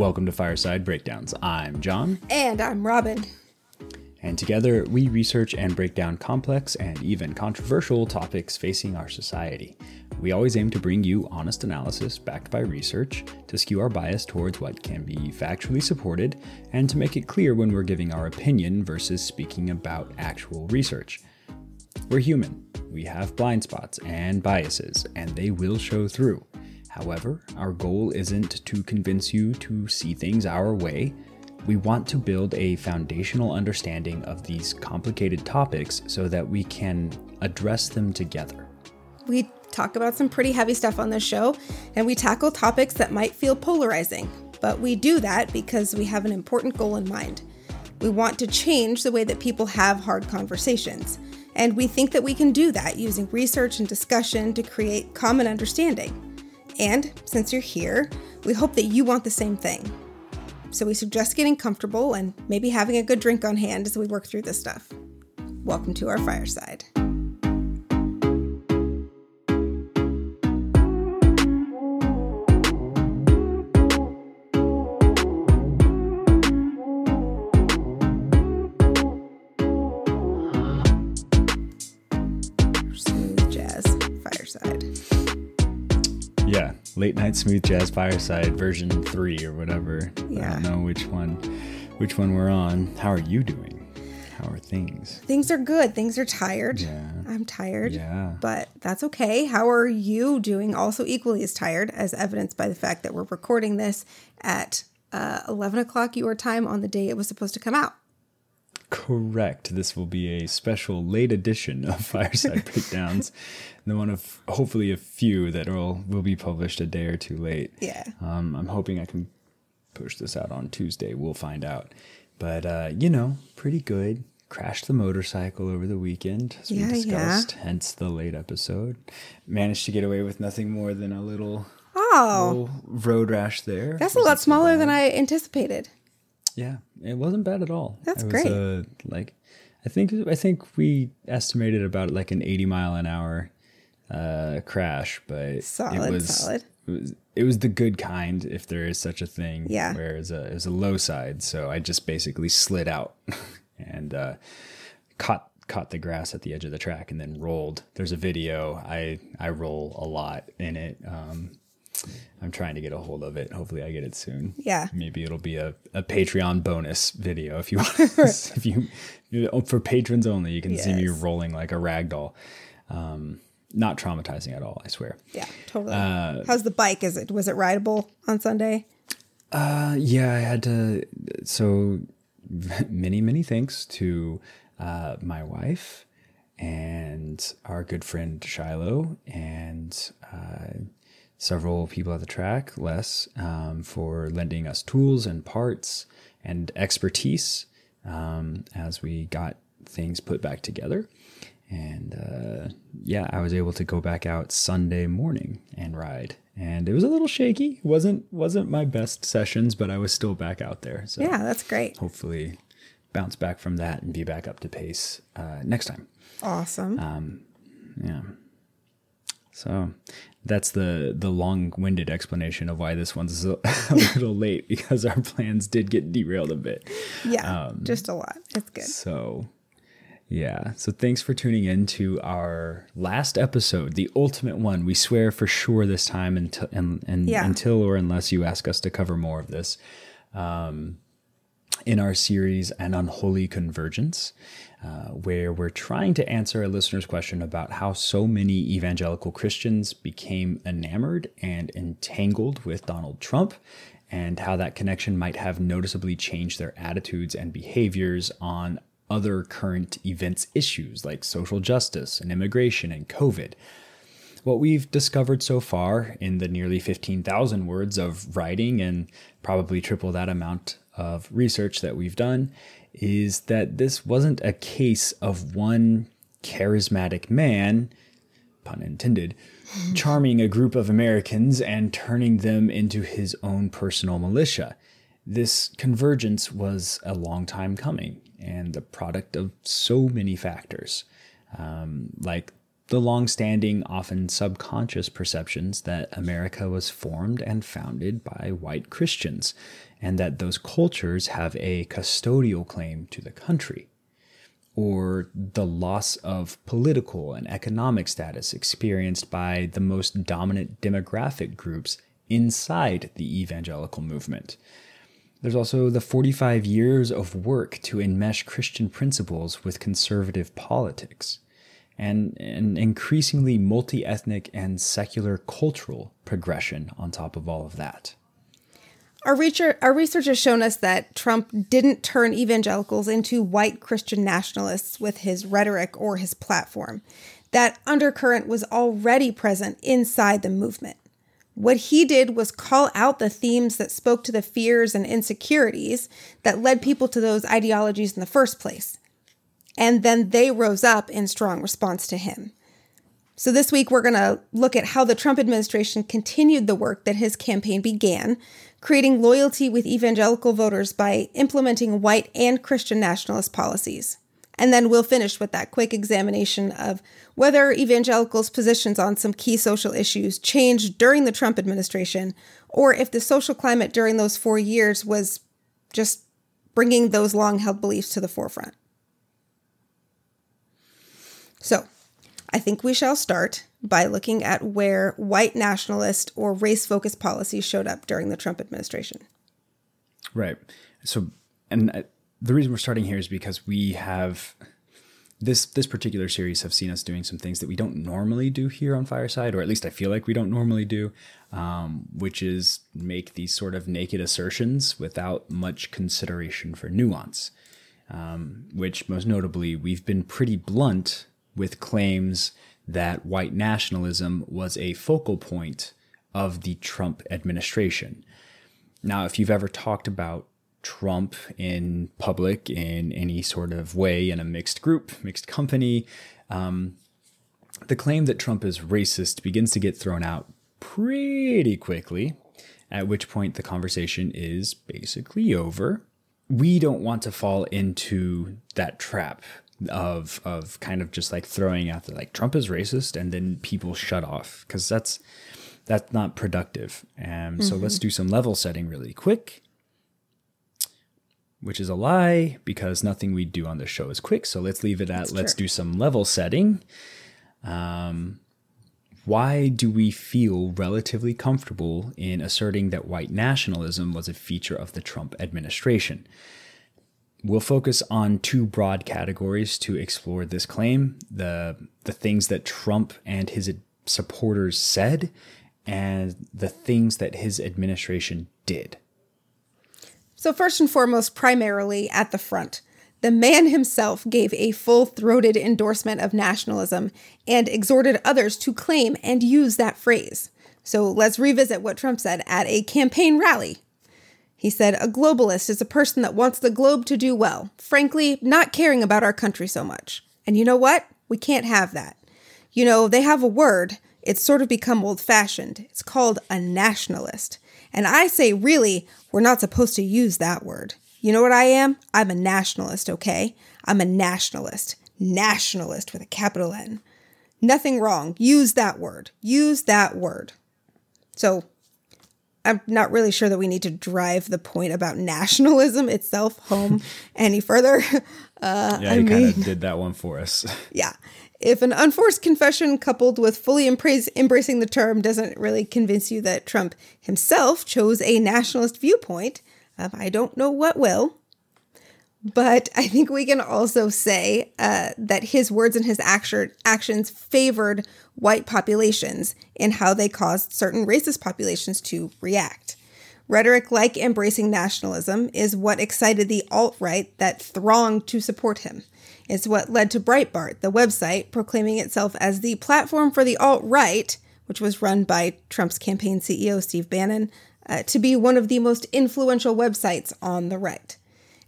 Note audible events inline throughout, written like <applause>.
Welcome to Fireside Breakdowns. I'm John, And I'm Robin. and together we research and break down complex and even controversial topics facing our society. We always aim to bring you honest analysis backed by research, to skew our bias towards what can be factually supported, and to make it clear when we're giving our opinion versus speaking about actual research. We're human. We have blind spots and biases, and they will show through. However, our goal isn't to convince you to see things our way. We want to build a foundational understanding of these complicated topics so that we can address them together. We talk about some pretty heavy stuff on this show, and we tackle topics that might feel polarizing. But we do that because we have an important goal in mind. We want to change the way that people have hard conversations. And we think that we can do that using research and discussion to create common understanding. And since you're here, we hope that you want the same thing. So we suggest getting comfortable and maybe having a good drink on hand as we work through this stuff. Welcome to our fireside. Late night smooth jazz fireside version 3 or whatever. Yeah. I don't know which one which one we're on. How are you doing? How are things? Things are good. Things are tired. Yeah. I'm tired. Yeah. But that's okay. How are you doing? Also, equally as tired, as evidenced by the fact that we're recording this at uh, 11 o'clock your time on the day it was supposed to come out. Correct. This will be a special late edition of <laughs> Fireside <laughs> Breakdowns. The one of hopefully a few that will will be published a day or two late. Yeah. Um, I'm hoping I can push this out on Tuesday. We'll find out. But uh, you know, pretty good. Crashed the motorcycle over the weekend, as Yeah, we yeah. discussed. Hence the late episode. Managed to get away with nothing more than a little, Oh, little road rash there. that's a lot smaller than I anticipated. Yeah, it wasn't bad at all. That's it was, great. Uh, like, I think I think we estimated about like an 80 mile an hour uh, crash, but Solid, it was solid. It was, it was the good kind, if there is such a thing. Yeah. Where it's a, it was a low side, so I just basically slid out <laughs> and uh, caught caught the grass at the edge of the track and then rolled. There's a video. I I roll a lot in it. Um, I'm trying to get a hold of it. Hopefully, I get it soon. Yeah. Maybe it'll be a, a Patreon bonus video if you want. <laughs> if you, for patrons only, you can see me rolling like a rag doll. Um, not traumatizing at all, I swear. Yeah, totally. Uh, How's the bike? Is it was it rideable on Sunday? Uh, yeah, I had to. So many, many thanks to uh, my wife and our good friend Shiloh and uh, several people at the track, Les, um, for lending us tools and parts and expertise um, as we got things put back together. And uh, yeah, I was able to go back out Sunday morning and ride, and it was a little shaky. wasn't wasn't my best sessions, but I was still back out there. So Yeah, that's great. hopefully, bounce back from that and be back up to pace uh, next time. Awesome. Uh, Yeah. So that's the the long-winded explanation of why this one's a, <laughs> a little late because our plans did get derailed a bit. yeah, um, just a lot. It's good. So, yeah. So, thanks for tuning in to our last episode, the ultimate one. We swear for sure this time until and, and Yeah. until or unless you ask us to cover more of this. Um, in our series, An Unholy Convergence, uh, where we're trying to answer a listener's question about how so many evangelical Christians became enamored and entangled with Donald Trump, and how that connection might have noticeably changed their attitudes and behaviors on other current events issues like social justice and immigration and COVID. What we've discovered so far in the nearly 15,000 words of writing and probably triple that amount of research that we've done is that this wasn't a case of one charismatic man, pun intended, <laughs> charming a group of Americans and turning them into his own personal militia. This convergence was a long time coming and the product of so many factors, um, like the long-standing, often subconscious perceptions that America was formed and founded by white Christians, and that those cultures have a custodial claim to the country, or the loss of political and economic status experienced by the most dominant demographic groups inside the evangelical movement. There's also the 45 years of work to enmesh Christian principles with conservative politics and an increasingly multi ethnic and secular cultural progression on top of all of that. Our research, our research has shown us that Trump didn't turn evangelicals into white Christian nationalists with his rhetoric or his platform. That undercurrent was already present inside the movement. What he did was call out the themes that spoke to the fears and insecurities that led people to those ideologies in the first place and then they rose up in strong response to him. So, this week, we're going to look at how the Trump administration continued the work that his campaign began, creating loyalty with evangelical voters by implementing white and Christian nationalist policies. And then we'll finish with that quick examination of whether evangelicals' positions on some key social issues changed during the Trump administration, or if the social climate during those four years was just bringing those long held beliefs to the forefront. So, I think we shall start by looking at where white nationalist or race focused policies showed up during the Trump administration. Right. So, and uh, the reason we're starting here is because we have this this particular series have seen us doing some things that we don't normally do here on Fireside, or at least I feel like we don't normally do, um, which is make these sort of naked assertions without much consideration for nuance. Um, which most notably, we've been pretty blunt with claims that white nationalism was a focal point of the Trump administration. Now, if you've ever talked about Trump in public in any sort of way in a mixed group, mixed company, um, the claim that Trump is racist begins to get thrown out pretty quickly, at which point the conversation is basically over. We don't want to fall into that trap of of kind of just like throwing out the like Trump is racist and then people shut off because that's that's not productive. And mm-hmm. so let's mm-hmm. do some level setting really quick. Which is a lie because nothing we do on this show is quick. So let's leave it at that's let's true. do some level setting. Um, why do we feel relatively comfortable in asserting that white nationalism was a feature of the Trump administration? We'll focus on two broad categories to explore this claim the, the things that Trump and his supporters said, and the things that his administration did. So, first and foremost, primarily at the front, the man himself gave a full throated endorsement of nationalism and exhorted others to claim and use that phrase. So, let's revisit what Trump said at a campaign rally he said, A globalist is a person that wants the globe to do well, frankly, not caring about our country so much. And you know what? We can't have that. You know, they have a word, it's sort of become old fashioned. It's called a nationalist. And I say, really, we're not supposed to use that word. You know what I am? I'm a nationalist, okay? I'm a nationalist. Nationalist with a capital N. Nothing wrong. Use that word. Use that word. So I'm not really sure that we need to drive the point about nationalism itself home <laughs> any further. <laughs> Uh, yeah, he kind of did that one for us. <laughs> Yeah. If an unforced confession coupled with fully embracing the term doesn't really convince you that Trump himself chose a nationalist viewpoint, um, I don't know what will. But I think we can also say uh, that his words and his action, actions favored white populations in how they caused certain racist populations to react. Rhetoric like embracing nationalism is what excited the alt right that thronged to support him. It's what led to Breitbart, the website proclaiming itself as the platform for the alt right, which was run by Trump's campaign CEO Steve Bannon, uh, to be one of the most influential websites on the right.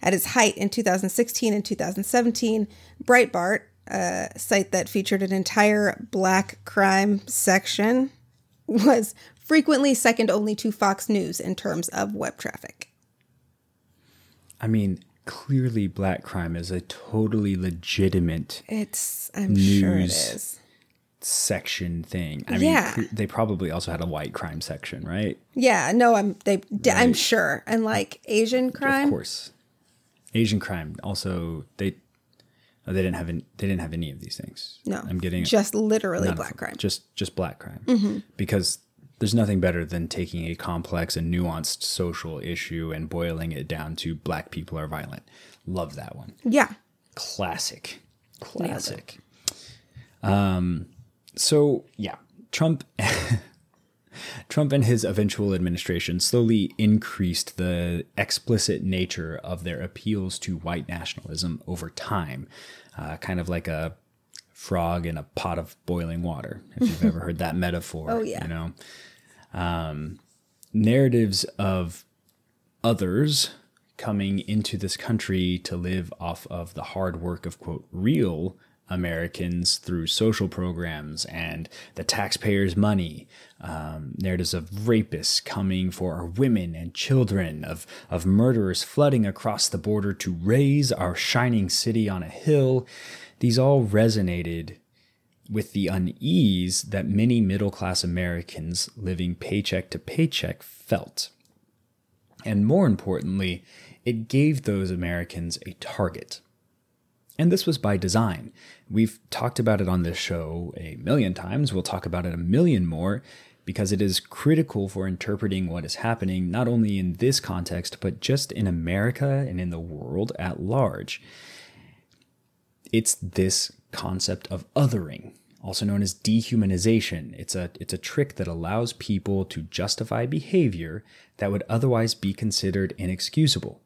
At its height in 2016 and 2017, Breitbart, a site that featured an entire black crime section, <laughs> was frequently second only to Fox News in terms of web traffic. I mean, clearly black crime is a totally legitimate it's i'm sure it is section thing. I Yeah. mean, they probably also had a white crime section, right? Yeah, no, I'm they I'm sure. And like Asian crime. Of course. Asian crime also they oh, they didn't have any, they didn't have any of these things. No. I'm getting just literally black crime. Mm-hmm. Just just black crime. Because there's nothing better than taking a complex and nuanced social issue and boiling it down to black people are violent. Love that one. Yeah. Classic. Classic. Um so yeah, Trump <laughs> Trump and his eventual administration slowly increased the explicit nature of their appeals to white nationalism over time, uh, kind of like a frog in a pot of boiling water. If you've ever <laughs> heard that metaphor, Oh, yeah. you know, um, narratives of others coming into this country to live off of the hard work of quote real Americans through social programs and the taxpayers' money. Um, narratives of rapists coming for our women and children, of, of murderers flooding across the border to raise our shining city on a hill. These all resonated with the unease that many middle class Americans living paycheck to paycheck felt. And more importantly, it gave those Americans a target. And this was by design. We've talked about it on this show a million times. We'll talk about it a million more because it is critical for interpreting what is happening, not only in this context, but just in America and in the world at large. It's this concept of othering, also known as dehumanization. It's a, it's a trick that allows people to justify behavior that would otherwise be considered inexcusable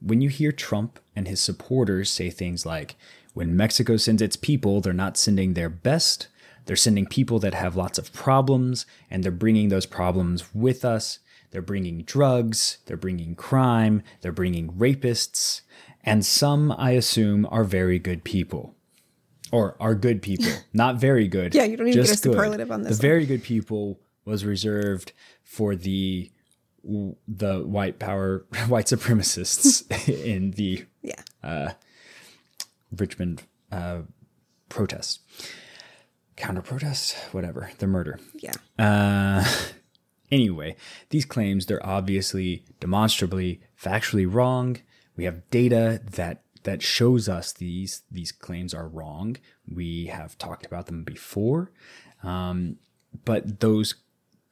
when you hear Trump and his supporters say things like, when Mexico sends its people, they're not sending their best, they're sending people that have lots of problems, and they're bringing those problems with us. They're bringing drugs, they're bringing crime, they're bringing rapists, and some, I assume, are very good people. Or are good people, <laughs> not very good. Yeah, you don't even get a good. superlative on this The one. very good people was reserved for the the white power <laughs> white supremacists <laughs> in the Yeah. Richmond uh, protests, counter protests, whatever, the murder. Yeah. Uh, anyway, these claims they're obviously demonstrably factually wrong. We have data that that shows us these these claims are wrong. We have talked about them before, um, but those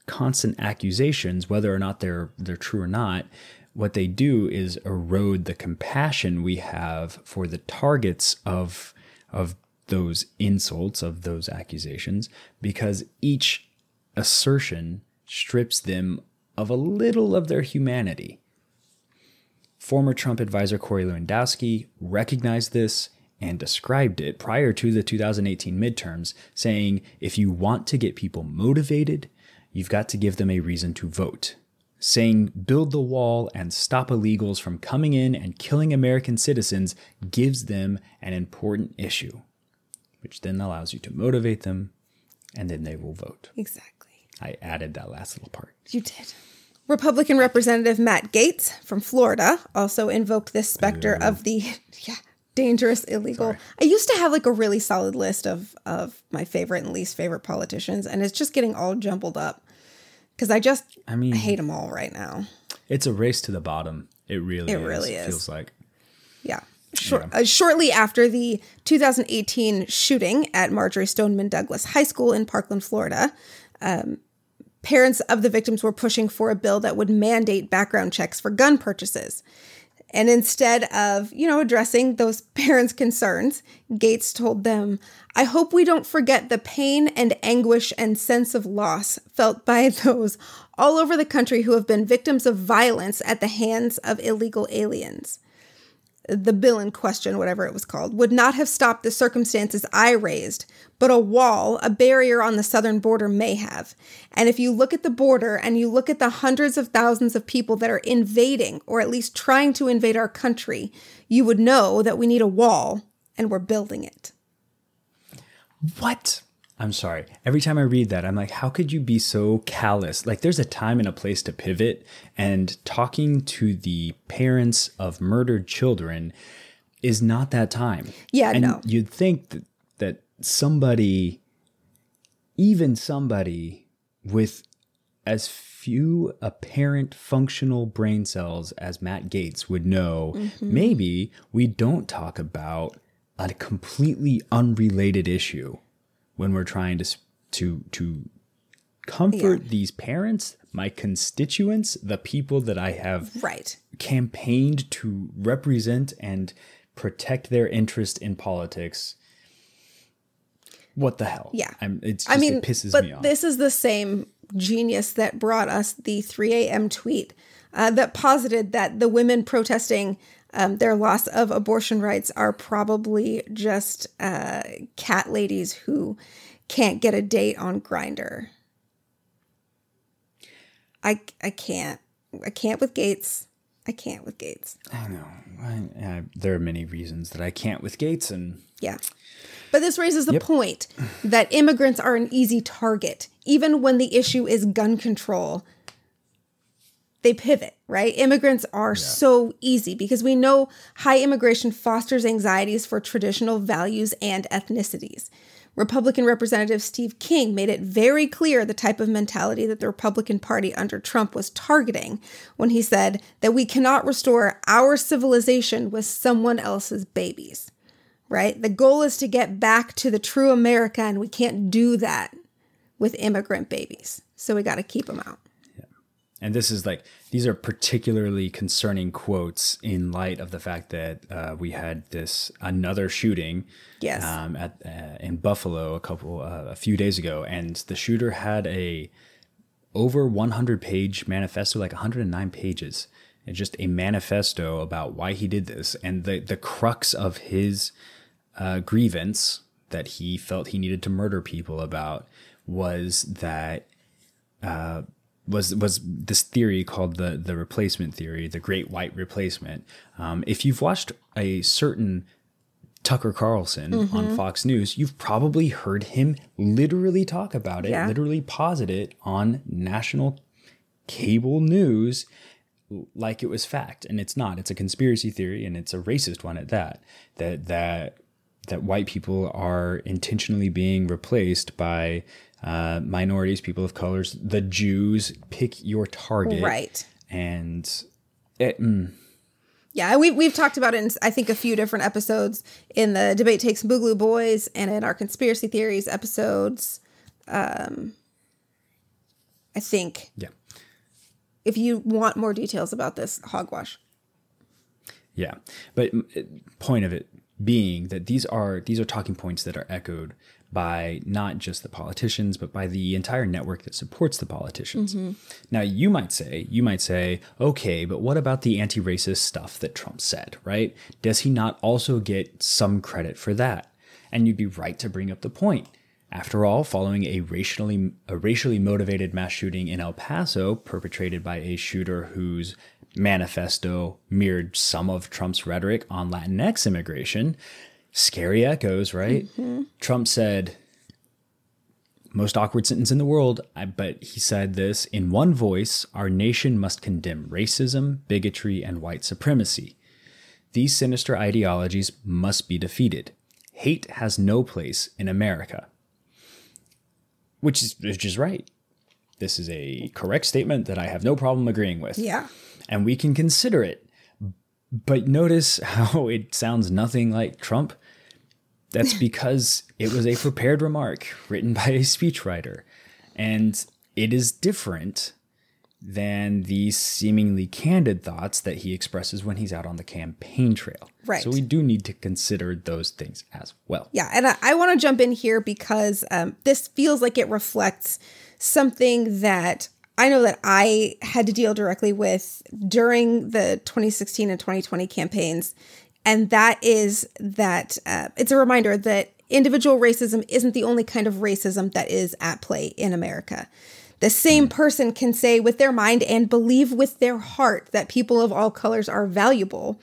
constant accusations, whether or not they're they're true or not, what they do is erode the compassion we have for the targets of of those insults of those accusations because each assertion strips them of a little of their humanity. Former Trump advisor Corey Lewandowski recognized this and described it prior to the 2018 midterms, saying, if you want to get people motivated, you've got to give them a reason to vote. Saying, build the wall and stop illegals from coming in and killing American citizens gives them an important issue, which then allows you to motivate them, and then they will vote. Exactly. I added that last little part. You did. Republican Representative Matt Gaetz from Florida also invoked this specter of the <laughs> yeah, dangerous illegal. I used to have like a really solid list of of my favorite and least favorite politicians, and it's just getting all jumbled up because I just I mean, I hate them all right now. it's a race to the bottom. It really It is. really is. feels like. Yeah. Short, uh, shortly after the 2018 shooting at Marjory Stoneman Douglas High School in Parkland, Florida, um, parents of the victims were pushing for a bill that would mandate background checks for gun purchases. And instead of, you know, addressing those <laughs> parents' concerns, Gaetz told them, I hope we don't forget the pain and anguish and sense of loss felt by <laughs> those all over the country who have been victims of violence at the hands of illegal aliens the bill in question, whatever it was called, would not have stopped the circumstances I raised, but a wall, a barrier on the southern border may have. And if you look at the border and you look at the hundreds of thousands of people that are invading, or at least trying to invade our country, you would know that we need a wall and we're building it. What? I'm sorry. Every time I read that, I'm like, how could you be so callous? Like, there's a time and a place to pivot, and talking to the parents of murdered children is not that time. Yeah, and no. You'd think that, that somebody even somebody with as few apparent functional brain cells as Matt Gaetz would know, mm-hmm. maybe we don't talk about a completely unrelated issue when we're trying to to to comfort yeah. these parents, my constituents, the people that I have right. campaigned to represent and protect their interest in politics. What the hell? Yeah, I'm, it's just, I mean, it pisses but me off. This is the same genius that brought us the 3 a.m. tweet uh, that posited that the women protesting um, their loss of abortion rights are probably just uh, cat ladies who can't get a date on Grindr. I I can't. I can't with Gaetz. I can't with Gaetz. I know. I, I, there are many reasons that I can't with Gaetz, and yeah. But this raises the yep. point that immigrants are an easy target, even when the issue is gun control. They pivot, right? Immigrants are yeah. so easy because we know high immigration fosters anxieties for traditional values and ethnicities. Republican Representative Steve King made it very clear the type of mentality that the Republican Party under Trump was targeting when he said that we cannot restore our civilization with someone else's babies. Right? The goal is to get back to the true America, and we can't do that with immigrant babies. So we got to keep them out. And this is like these are particularly concerning quotes in light of the fact that uh, we had this another shooting, yes, um, at uh, in Buffalo a couple uh, a few days ago, and the shooter had a over 100 page manifesto, like 109 pages, and just a manifesto about why he did this, and the the crux of his uh, grievance that he felt he needed to murder people about was that uh, was was this theory called the the replacement theory, the Great White Replacement. Um, if you've watched a certain Tucker Carlson mm-hmm. on Fox News, you've probably heard him literally talk about it, yeah. literally posit it on national cable news like it was fact and it's not it's a conspiracy theory and it's a racist one at that that that that white people are intentionally being replaced by uh, minorities, people of colors, the Jews. Pick your target, right? And it, mm. yeah, we've we've talked about it in I think a few different episodes in the debate takes Boogaloo Boys and in our conspiracy theories episodes. Um, I think. Yeah. If you want more details about this hogwash. Yeah, but point of it being that these are these are talking points that are echoed by not just the politicians, but by the entire network that supports the politicians. Mm-hmm. Now, you might say, you might say, okay, but what about the anti racist stuff that Trump said, right? Does he not also get some credit for that? And you'd be right to bring up the point. After all, following a racially, a racially motivated mass shooting in El Paso perpetrated by a shooter whose manifesto mirrored some of Trump's rhetoric on Latinx immigration, scary echoes, right? Mm-hmm. Trump said, most awkward sentence in the world, but he said this in one voice our nation must condemn racism, bigotry, and white supremacy. These sinister ideologies must be defeated. Hate has no place in America. Which is, which is right. This is a correct statement that I have no problem agreeing with. Yeah. And we can consider it. But notice how it sounds nothing like Trump that's because it was a prepared remark written by a speechwriter. And it is different than the seemingly candid thoughts that he expresses when he's out on the campaign trail. Right. So we do need to consider those things as well. Yeah. And I, I want to jump in here because um, this feels like it reflects something that I know that I had to deal directly with during the 2016 and 2020 campaigns and that is that uh, it's a reminder that individual racism isn't the only kind of racism that is at play in America. The same person can say with their mind and believe with their heart that people of all colors are valuable,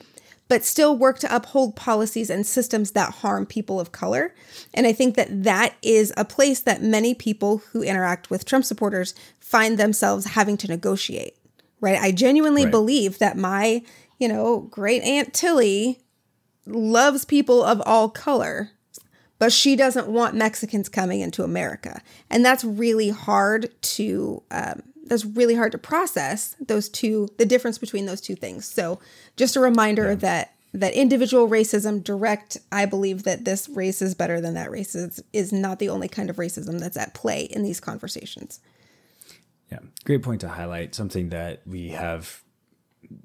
but still work to uphold policies and systems that harm people of color. And I think that that is a place that many people who interact with Trump supporters find themselves having to negotiate, right? I genuinely right. believe that my, you know, great Aunt Tilly loves people of all color, but she doesn't want Mexicans coming into America. And that's really hard to um, that's really hard to process those two the difference between those two things. So just a reminder yeah. that that individual racism direct i believe that this race is better than that race is, is not the only kind of racism that's at play in these conversations yeah great point to highlight something that we have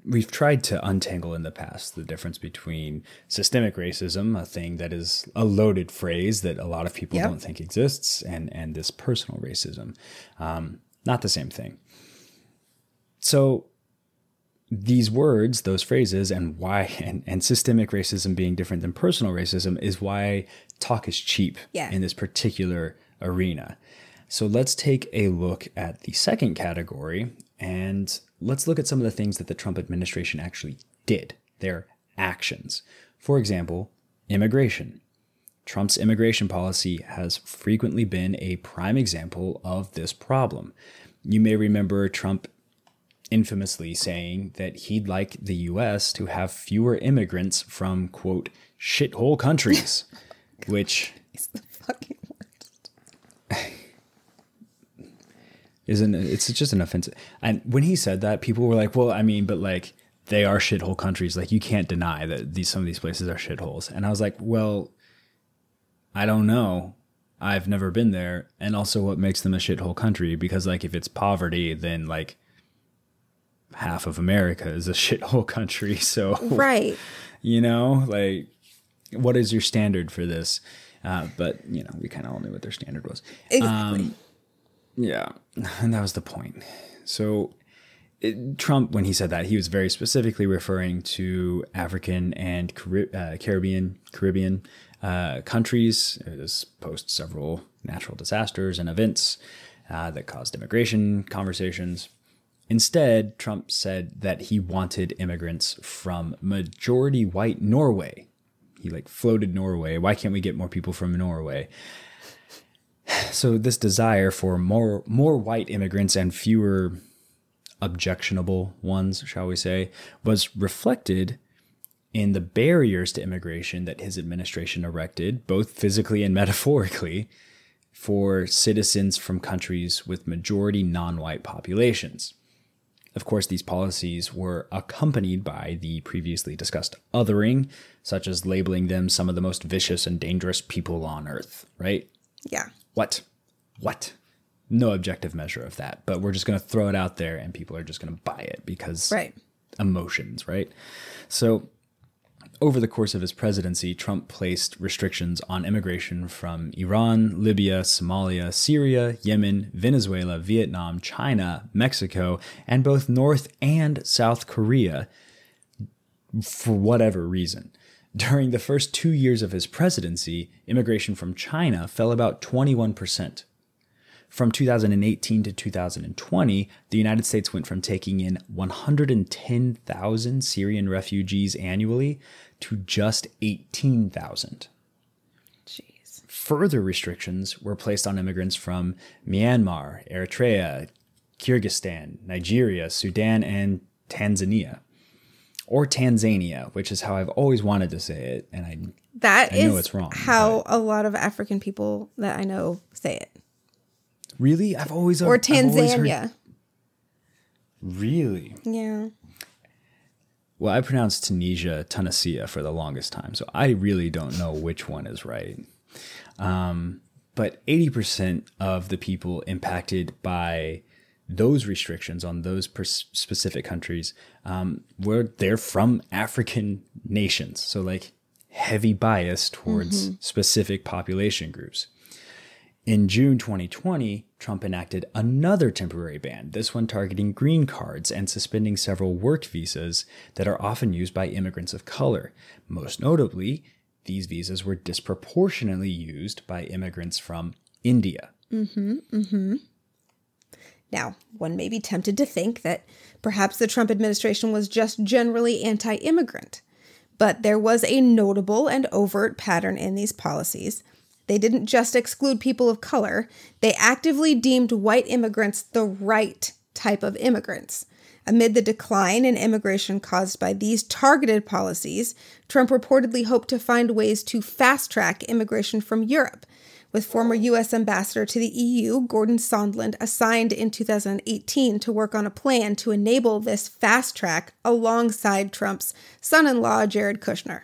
we've tried to untangle in the past the difference between systemic racism a thing that is a loaded phrase that a lot of people yep. don't think exists and and this personal racism um, not the same thing so these words, those phrases, and why, <laughs> and, and systemic racism being different than personal racism is why talk is cheap yeah. in this particular arena. So let's take a look at the second category and let's look at some of the things that the Trump administration actually did, their actions. For example, immigration. Trump's immigration policy has frequently been a prime example of this problem. You may remember Trump infamously saying that he'd like the US to have fewer immigrants from, quote, shithole countries, <laughs> which. is the fucking worst. <laughs> Isn't it's just an offensive. And when he said that, people were like, well, I mean, but like, they are shithole countries. Like, you can't deny that these some of these places are shitholes. And I was like, well, I don't know. I've never been there. And also, what makes them a shithole country? Because, like, if it's poverty, then, like, half of America is a <laughs> shithole country. <laughs> So, right. You know, like, what is your standard for this? Uh, but, you know, we kind of all knew what their standard was. Exactly. Um, yeah. <laughs> And that was the point. So, it, Trump, when he said that, he was very specifically referring to African and Cari- uh, Caribbean Caribbean uh, countries. This post several natural disasters and events uh, that caused immigration conversations. Instead, Trump said that he wanted immigrants from majority white Norway. He like floated Norway. Why can't we get more people from Norway? So this desire for more more white immigrants and fewer objectionable ones, shall we say, was reflected in the barriers to immigration that his administration erected, both physically and <laughs> metaphorically, for citizens from countries with majority non white populations. Of course, these policies were accompanied by the previously discussed othering, such as labeling them some of the most vicious and dangerous people on earth, right? Yeah. What? What? No objective measure of that, but we're just going to throw it out there and people are just going to buy it because right. emotions, right? So over the course of his presidency, Trump placed restrictions on immigration from Iran, Libya, Somalia, Syria, Yemen, Venezuela, Vietnam, China, Mexico, and both North and South Korea for whatever reason. During the first two years of his presidency, immigration from China fell about 21%. From 2018 to 2020, the United States went from taking in 110,000 Syrian refugees annually to just 18,000. Jeez. Further restrictions were placed on immigrants from Myanmar, Eritrea, Kyrgyzstan, Nigeria, Sudan, and Tanzania. Or Tanzania, which is how I've always wanted to say it, and I that I know it's wrong. How but. a lot of African people that I know say it. Really, I've always or Tanzania. Always heard, really? Yeah. Well, I pronounced Tunisia Tunisia for the longest time, so I really don't know which one is right. Um, but 80% of the people impacted by those restrictions on those pers- specific countries um, were they're from African nations, so like heavy bias towards mm-hmm. specific population groups. In June 2020, Trump enacted another temporary ban, this one targeting green cards and suspending several work visas that are often used by immigrants of color. Most notably, these visas were disproportionately used by immigrants from India. Mm-hmm, mm-hmm. Now, one may be tempted to think that perhaps the Trump administration was just generally anti immigrant, but there was a notable and overt pattern in these policies. They didn't just exclude people of color, they actively deemed white immigrants the right type of immigrants. Amid the decline in immigration caused by these targeted policies, Trump reportedly hoped to find ways to fast track immigration from Europe, with former U.S. Ambassador to the EU, Gordon Sondland, assigned in 2018 to work on a plan to enable this fast track alongside Trump's son in law, Jared Kushner.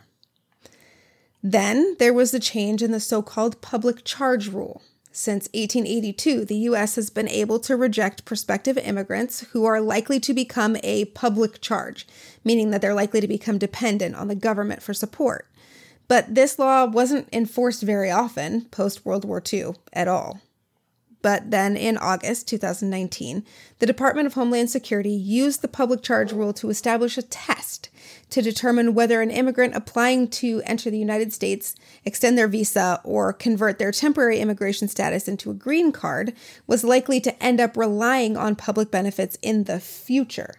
Then there was the change in the so called public charge rule. Since 1882, the U.S. has been able to reject prospective immigrants who are likely to become a public charge, meaning that they're likely to become dependent on the government for support. But this law wasn't enforced very often post World War II at all. But then in August 2019, the Department of Homeland Security used the public charge rule to establish a test to determine whether an immigrant applying to enter the United States, extend their visa, or convert their temporary immigration status into a green card was likely to end up relying on public benefits in the future.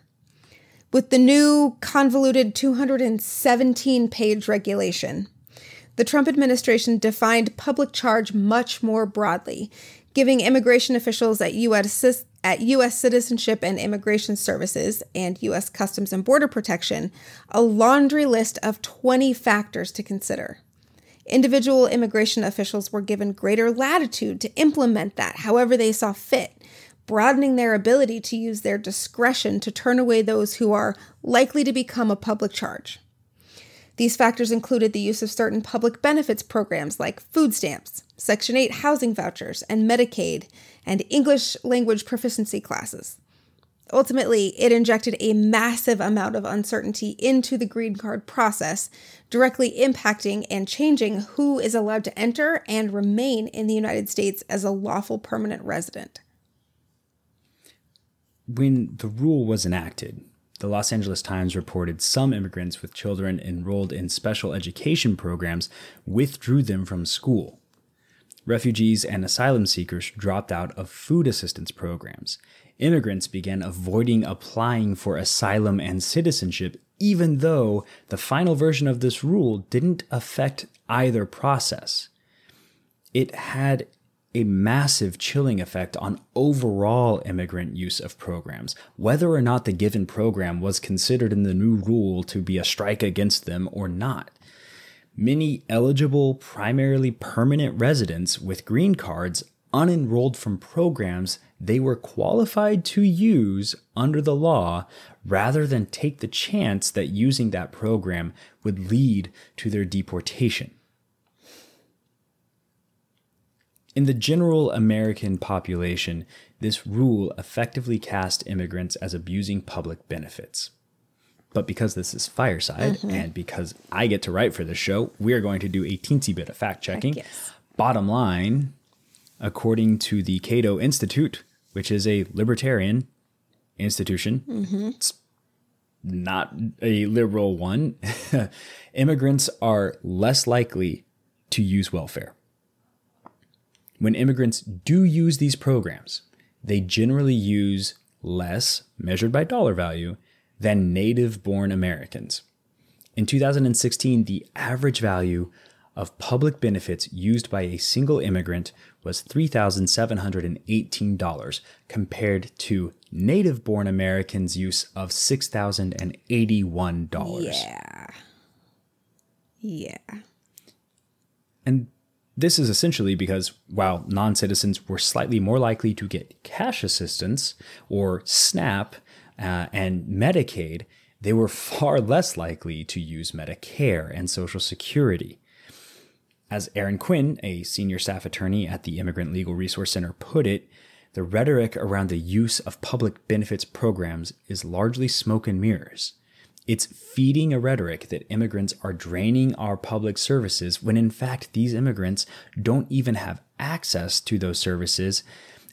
With the new convoluted 217 page regulation, the Trump administration defined public charge much more broadly, giving immigration officials at U.S. at U.S. Citizenship and Immigration Services and U.S. Customs and Border Protection a laundry list of 20 factors to consider. Individual immigration officials were given greater latitude to implement that however they saw fit, broadening their ability to use their discretion to turn away those who are likely to become a public charge. These factors included the use of certain public benefits programs like food stamps, Section 8 housing vouchers, and Medicaid, and English language proficiency classes. Ultimately, it injected a massive amount of uncertainty into the green card process, directly impacting and changing who is allowed to enter and remain in the United States as a lawful permanent resident. When the rule was enacted, the Los Angeles Times reported some immigrants with children enrolled in special education programs withdrew them from school. Refugees and asylum seekers dropped out of food assistance programs. Immigrants began avoiding applying for asylum and citizenship, even though the final version of this rule didn't affect either process. It had a massive chilling effect on overall immigrant use of programs, whether or not the given program was considered in the new rule to be a strike against them or not. Many eligible, primarily permanent residents with green cards unenrolled from programs they were qualified to use under the law rather than take the chance that using that program would lead to their deportation. In the general American population, this rule effectively cast immigrants as abusing public benefits. But because this is fireside mm-hmm. and because I get to write for this show, we are going to do a teensy bit of fact checking. Bottom line, according to the Cato Institute, which is a libertarian institution, mm-hmm. it's not a liberal one, <laughs> immigrants are less likely to use welfare. When immigrants do use these programs, they generally use less, measured by dollar value, than native born Americans. In 2016, the average value of public benefits used by a single immigrant was $3,718 compared to native born Americans' use of $6,081. Yeah. Yeah. And this is essentially because while non citizens were slightly more likely to get cash assistance or SNAP uh, and Medicaid, they were <laughs> far less likely to use Medicare and Social Security. As Erin Quinn, a senior staff attorney at the Immigrant Legal Resource Center, put it, the rhetoric around the use of public benefits programs is largely smoke and mirrors. It's feeding a rhetoric that immigrants are draining our public services when in fact these immigrants don't even have access to those services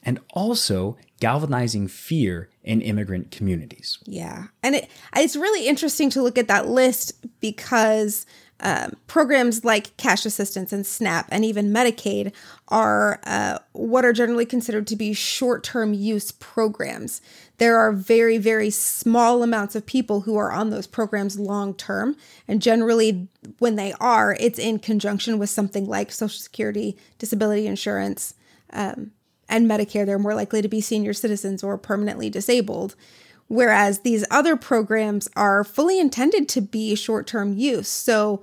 and also galvanizing fear in immigrant communities. Yeah. And it, it's really interesting to look at that list because um, programs like cash assistance and SNAP and even Medicaid are uh, what are generally considered to be short term use programs. There are very, very small amounts of people who are on those programs long term. And generally, when they are, it's in conjunction with something like Social Security, disability insurance, um, and Medicare. They're more likely to be senior citizens or permanently disabled Whereas these other programs are fully intended to be short term use. So,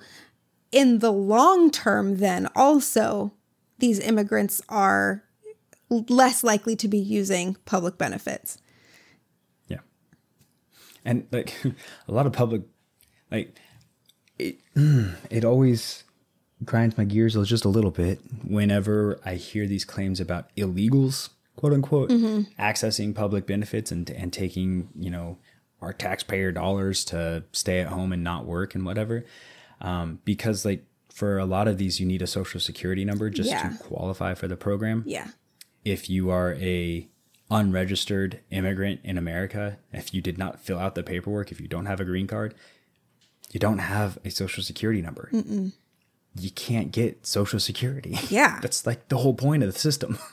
in the long term, then also, these immigrants are less likely to be using public benefits. Yeah. And like <laughs> a lot of public, like, it, <clears throat> it always grinds my gears just a little bit whenever I hear these claims about illegals, quote unquote, mm-hmm. accessing public benefits and and taking you know our taxpayer dollars to stay at home and not work and whatever, um, because like for a lot of these you need a social security number just yeah. to qualify for the program. Yeah. If you are a unregistered immigrant in America, if you did not fill out the paperwork, if you don't have a green card, you don't have a social security number. Mm-mm you can't get social security. Yeah. <laughs> That's like the whole point of the system. <laughs>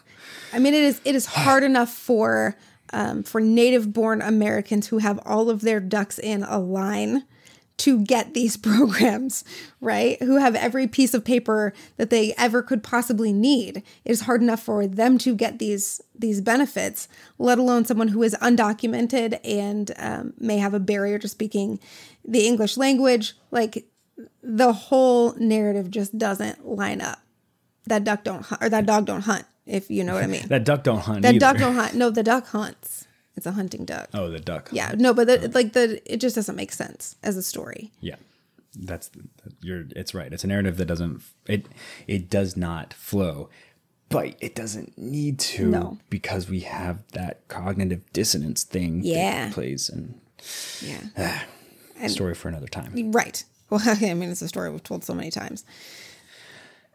I mean, it is it is hard <sighs> enough for um, for native born Americans who have all of their ducks in a line to get these <laughs> programs, right? Who have every piece of paper that they ever could possibly need. It is hard enough for them to get these these benefits, let alone someone who is undocumented and um, may have a barrier to speaking the English language. Like the whole narrative just doesn't line up. That duck don't hunt, or that dog don't hunt. If you know what I mean. that duck don't hunt. That either. duck don't hunt. No, the duck hunts. It's a hunting duck. Oh, the duck. Yeah, no, but the, like the it just doesn't make sense as a story. Yeah, that's you're. It's right. It's a narrative that doesn't. It it does not flow, but it doesn't need to no. because we have that cognitive dissonance thing. Yeah, plays and yeah. Uh, story for another time. Right. <laughs> Well, I mean, it's a story we've told so many times.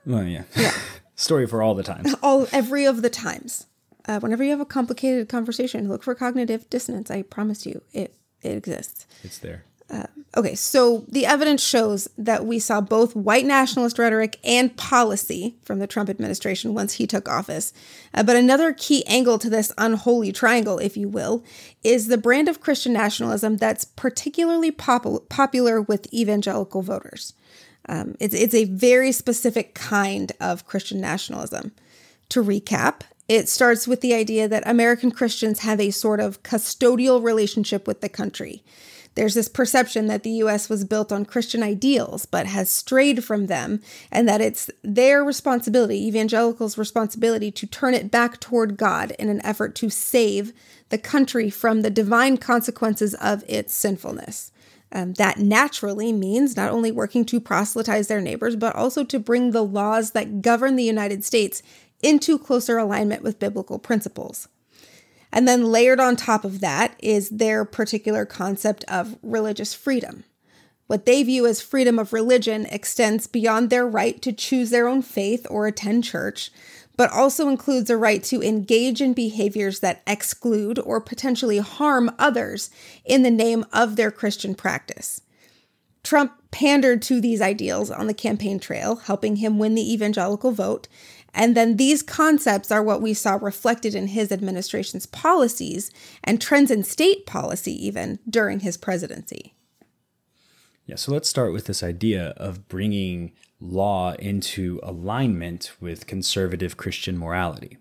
Well, yeah. Yeah. <laughs> story for all the times. <laughs> All every of the times. Uh, whenever you have a complicated conversation, look for cognitive dissonance. I promise you, it it exists. It's there. Uh, okay, so the evidence shows that we saw both white nationalist rhetoric and policy from the Trump administration once he took office. Uh, but another key angle to this unholy triangle, if you will, is the brand of Christian nationalism that's particularly pop- popular with evangelical voters. Um, it's, it's a very specific kind of Christian nationalism. To recap, it starts with the idea that American Christians have a sort of custodial relationship with the country. There's this perception that the US was built on Christian ideals, but has strayed from them, and that it's their responsibility, evangelicals' responsibility, to turn it back toward God in an effort to save the country from the divine consequences of its sinfulness. Um, that naturally means not only working to proselytize their neighbors, but also to bring the laws that govern the United States into closer alignment with biblical principles. And then layered on top of that is their particular concept of religious freedom. What they view as freedom of religion extends beyond their right to choose their own faith or attend church, but also includes a right to engage in behaviors that exclude or potentially harm others in the name of their Christian practice. Trump pandered to these ideals on the campaign trail, helping him win the evangelical vote, and then these concepts are what we saw reflected in his administration's policies and trends in state policy, even during his presidency. Yeah, so let's start with this idea of bringing law into alignment with conservative Christian morality.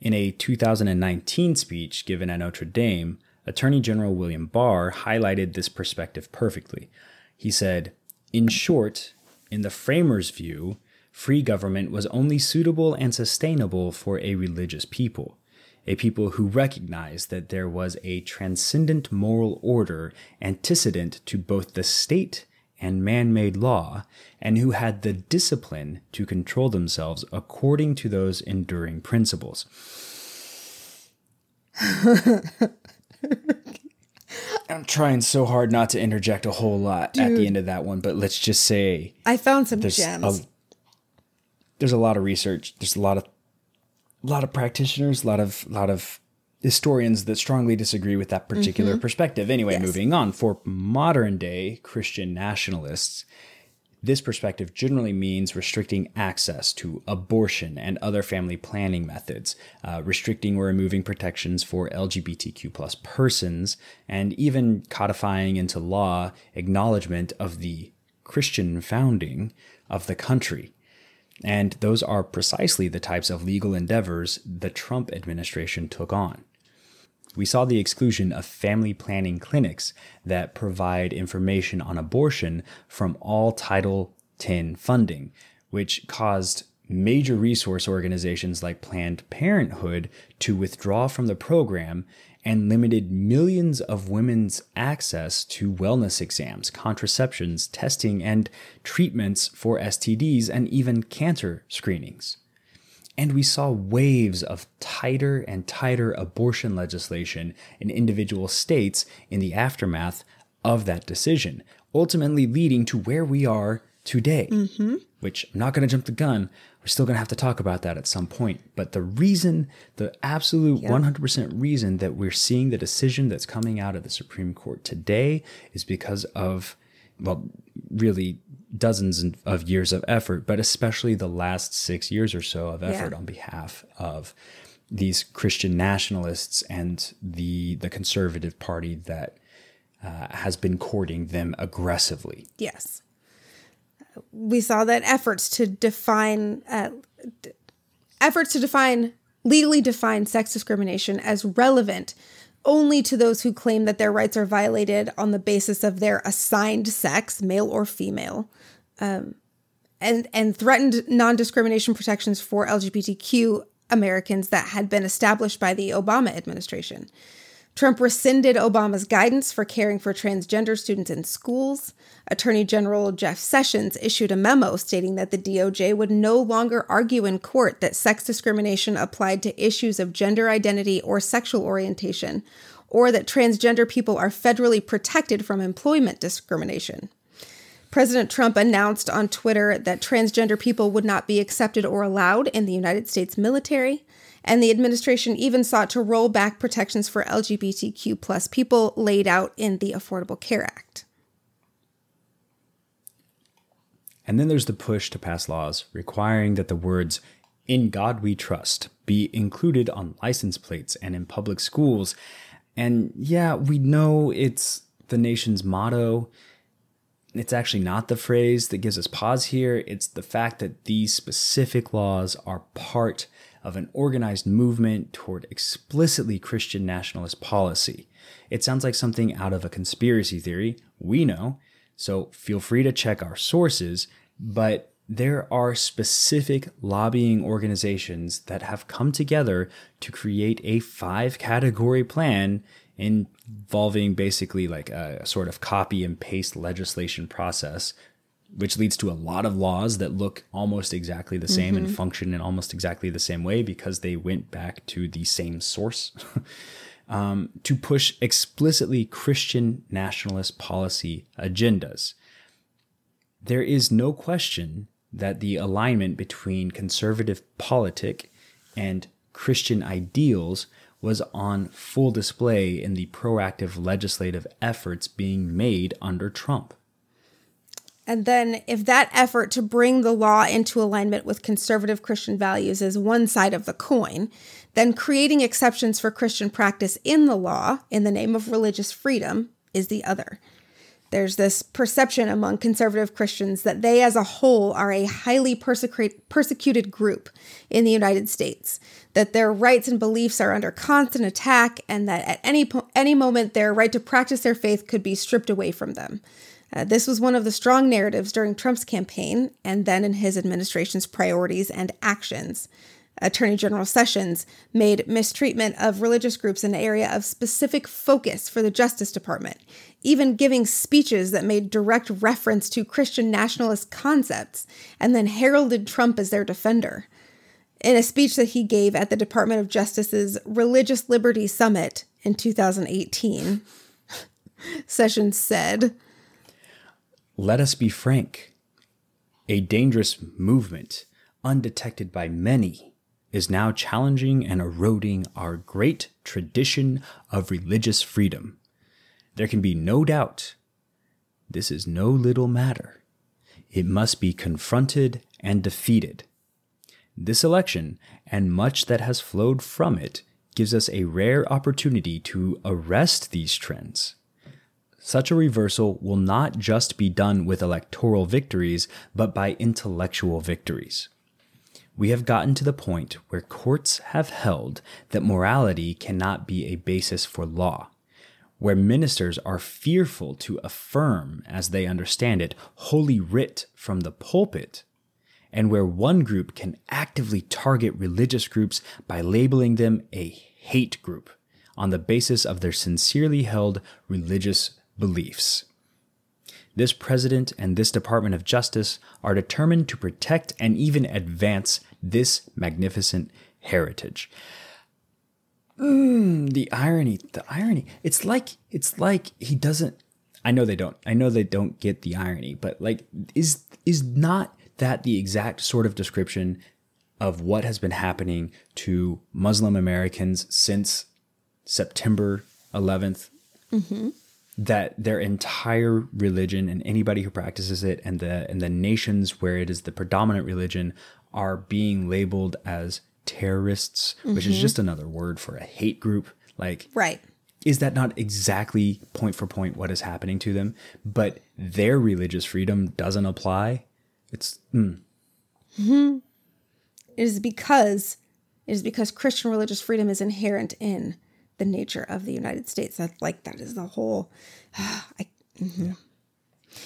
In a 2019 speech given at Notre Dame, Attorney General William Barr highlighted this perspective perfectly. He said, In short, in the framers' view, free government was only suitable and sustainable for a religious people, a people who recognized that there was a transcendent moral order antecedent to both the state and man made law, and who had the discipline to control themselves according to those enduring principles. <laughs> I'm trying so hard not to interject a whole lot Dude, at the end of that one, but let's just say I found some gems. A, there's a lot of research. There's a lot of a lot of practitioners, a lot of a lot of historians that strongly disagree with that particular mm-hmm. perspective. Anyway, yes. moving on for modern day Christian nationalists, this perspective generally means restricting access to abortion and other family planning methods, uh, restricting or removing protections for LGBTQ plus persons, and even codifying into law acknowledgement of the Christian founding of the country. And those are precisely the types of legal endeavors the Trump administration took on. we saw the exclusion of family planning clinics that provide information on abortion from all Title X funding, which caused major resource organizations like Planned Parenthood to withdraw from the program and limited millions of women's access to wellness exams, contraceptions, testing, and treatments for STDs, and even cancer screenings. And we saw waves of tighter and tighter abortion legislation in individual states in the aftermath of that decision, ultimately leading to where we are today. Mm-hmm. Which I'm not going to jump the gun. We're still going to have to talk about that at some point. But the reason, the absolute yep. 100% reason that we're seeing the decision that's coming out of the Supreme Court today is because of, well, really dozens of years of effort, but especially the last six years or so of effort yeah. on behalf of these Christian nationalists and the the conservative party that uh, has been courting them aggressively. Yes we saw that efforts to define uh, d- efforts to define legally define sex discrimination as relevant only to those who claim that their rights are violated on the basis of their assigned sex, male or female, um, and and threatened non-discrimination protections for LGBTQ Americans that had been established by the Obama administration. Trump rescinded Obama's guidance for caring for transgender students in schools. Attorney General Jeff Sessions issued a memo stating that the DOJ would no longer argue in court that sex discrimination applied to issues of gender identity or sexual orientation, or that transgender people are federally protected from employment discrimination. President Trump announced on Twitter that transgender people would not be accepted or allowed in the United States military and the administration even sought to roll back protections for LGBTQ plus people laid out in the Affordable Care Act. And then there's the push to pass laws requiring that the words in God we trust be included on license plates and in public schools. And yeah, we know it's the nation's motto. It's actually not the phrase that gives us pause here. It's the fact that these specific laws are part of an organized movement toward explicitly Christian nationalist policy. It sounds like something out of a conspiracy theory. We know. So feel free to check our sources, but there are specific lobbying organizations that have come together to create a five category plan involving basically like a sort of copy and paste legislation process which leads to a lot of laws that look almost exactly the same mm-hmm. and function in almost exactly the same way because they went back to the same source. <laughs> um, to push explicitly Christian nationalist policy agendas. There is no question that the alignment between conservative politic and Christian ideals was on full display in the proactive legislative efforts being made under Trump. And then, if that effort to bring the law into alignment with conservative Christian values is one side of the coin, then creating exceptions for Christian practice in the law in the name of religious freedom is the other. There's this perception among conservative Christians that they as a whole are a highly persecuted group in the United States, that their rights and beliefs are under constant attack, and that at any, po- any moment their right to practice their faith could be stripped away from them. Uh, this was one of the strong narratives during Trump's campaign and then in his administration's priorities and actions. Attorney General Sessions made mistreatment of religious groups an area of specific focus for the Justice Department, even giving speeches that made direct reference to Christian nationalist concepts and then heralded Trump as their defender. In a speech that he gave at the Department of Justice's Religious Liberty Summit in 2018, <laughs> Sessions said, let us be frank. A dangerous movement, undetected by many, is now challenging and eroding our great tradition of religious freedom. There can be no doubt this is no little matter. It must be confronted and defeated. This election, and much that has flowed from it, gives us a rare opportunity to arrest these trends such a reversal will not just be done with electoral victories, but by intellectual victories. we have gotten to the point where courts have held that morality cannot be a basis for law, where ministers are fearful to affirm, as they understand it, holy writ from the pulpit, and where one group can actively target religious groups by labeling them a hate group on the basis of their sincerely held religious beliefs. This president and this Department of Justice are determined to protect and even advance this magnificent heritage. Mm, the irony, the irony. It's like it's like he doesn't I know they don't. I know they don't get the irony, but like is is not that the exact sort of description of what has been happening to Muslim Americans since September 11th? Mm-hmm. That their entire religion and anybody who practices it and the and the nations where it is the predominant religion are being labeled as terrorists, mm-hmm. which is mm-hmm. just another word for a hate group. Like, right. Is that not exactly point for point what is happening to them? But their religious freedom doesn't apply. It's. Mm. Mm-hmm. It is because it is because Christian religious freedom is inherent in the nature of the United States. That like that is the whole. <sighs> I, mm-hmm. yeah.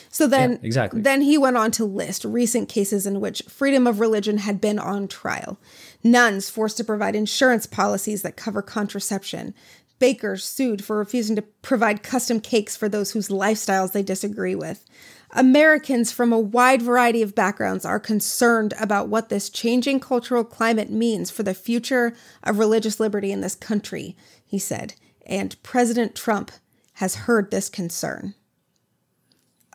So then, yeah, exactly. Then he went on to list recent cases in which freedom of religion had been on trial. Nuns forced to provide insurance policies that cover contraception. Bakers sued for refusing to provide custom cakes for those whose lifestyles they disagree with. Americans from a wide variety of backgrounds are concerned about what this changing cultural climate means for the future of religious liberty in this country, he said. And President Trump has heard this concern.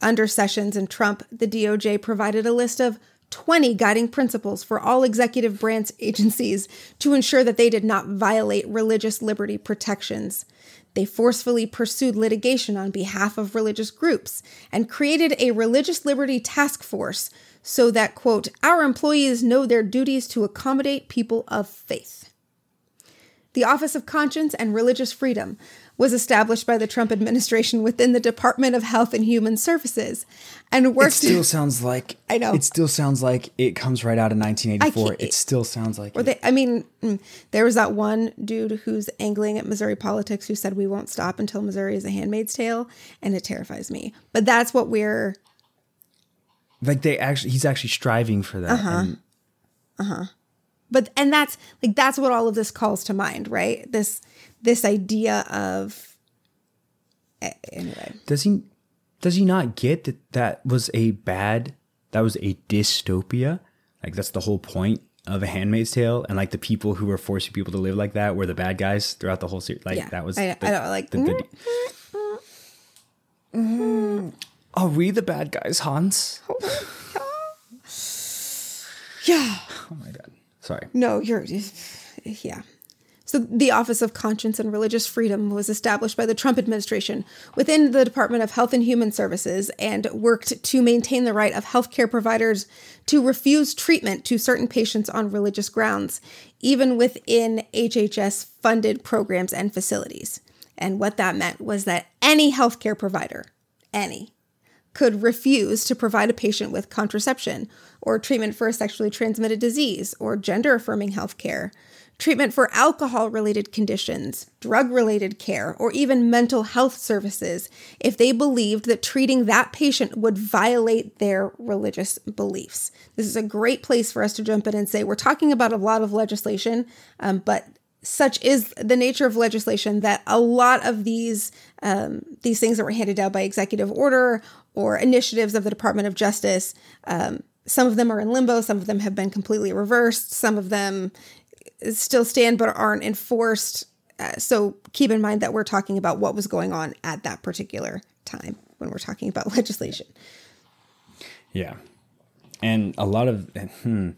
Under Sessions and Trump, the DOJ provided a list of 20 guiding principles for all executive branch agencies to ensure that they did not violate religious liberty protections. They forcefully pursued litigation on behalf of religious groups and created a religious liberty task force so that, quote, our employees know their duties to accommodate people of faith. The Office of Conscience and Religious Freedom was established by the Trump administration within the Department of Health and Human Services and worked. It still sounds like <laughs> I know. It still sounds like it comes right out of 1984. It still sounds like. Or they, I mean, mm, there was that one dude who's angling at Missouri politics who said we won't stop until Missouri is a Handmaid's Tale, and it terrifies me. But that's what we're. Like they actually, he's actually striving for that. Uh huh. Uh huh but and that's like that's what all of this calls to mind right? This this idea of anyway. Does he does he not get that that was a bad that was a dystopia? Like that's the whole point of a handmaid's tale and like the people who were forcing people to live like that were the bad guys throughout the whole series. Like yeah, that was I, the, I don't like the, the, mm, are we the bad guys hans? Yeah. Oh my god <laughs> Sorry. No, you're, <sighs> yeah. So, the Office of Conscience and Religious Freedom was established by the Trump administration within the Department of Health and Human Services and worked to maintain the right of healthcare providers to refuse treatment to certain patients on religious grounds, even within HHS funded programs and facilities. And what that meant was that any healthcare provider, any, could refuse to provide a patient with contraception or treatment for a sexually transmitted disease or gender affirming health care, treatment for alcohol related conditions, drug related care, or even mental health services if they believed that treating that patient would violate their religious beliefs. This is a great place for us to jump in and say we're talking about a lot of legislation, um, but such is the nature of legislation that a lot of these um, these things that were handed down by executive order or initiatives of the Department of Justice, um, some of them are in limbo, some of them have been completely reversed, some of them still stand but aren't enforced. Uh, so keep in mind that we're talking about what was going on at that particular time when we're talking about <laughs> legislation. Yeah. And a lot of, hmm,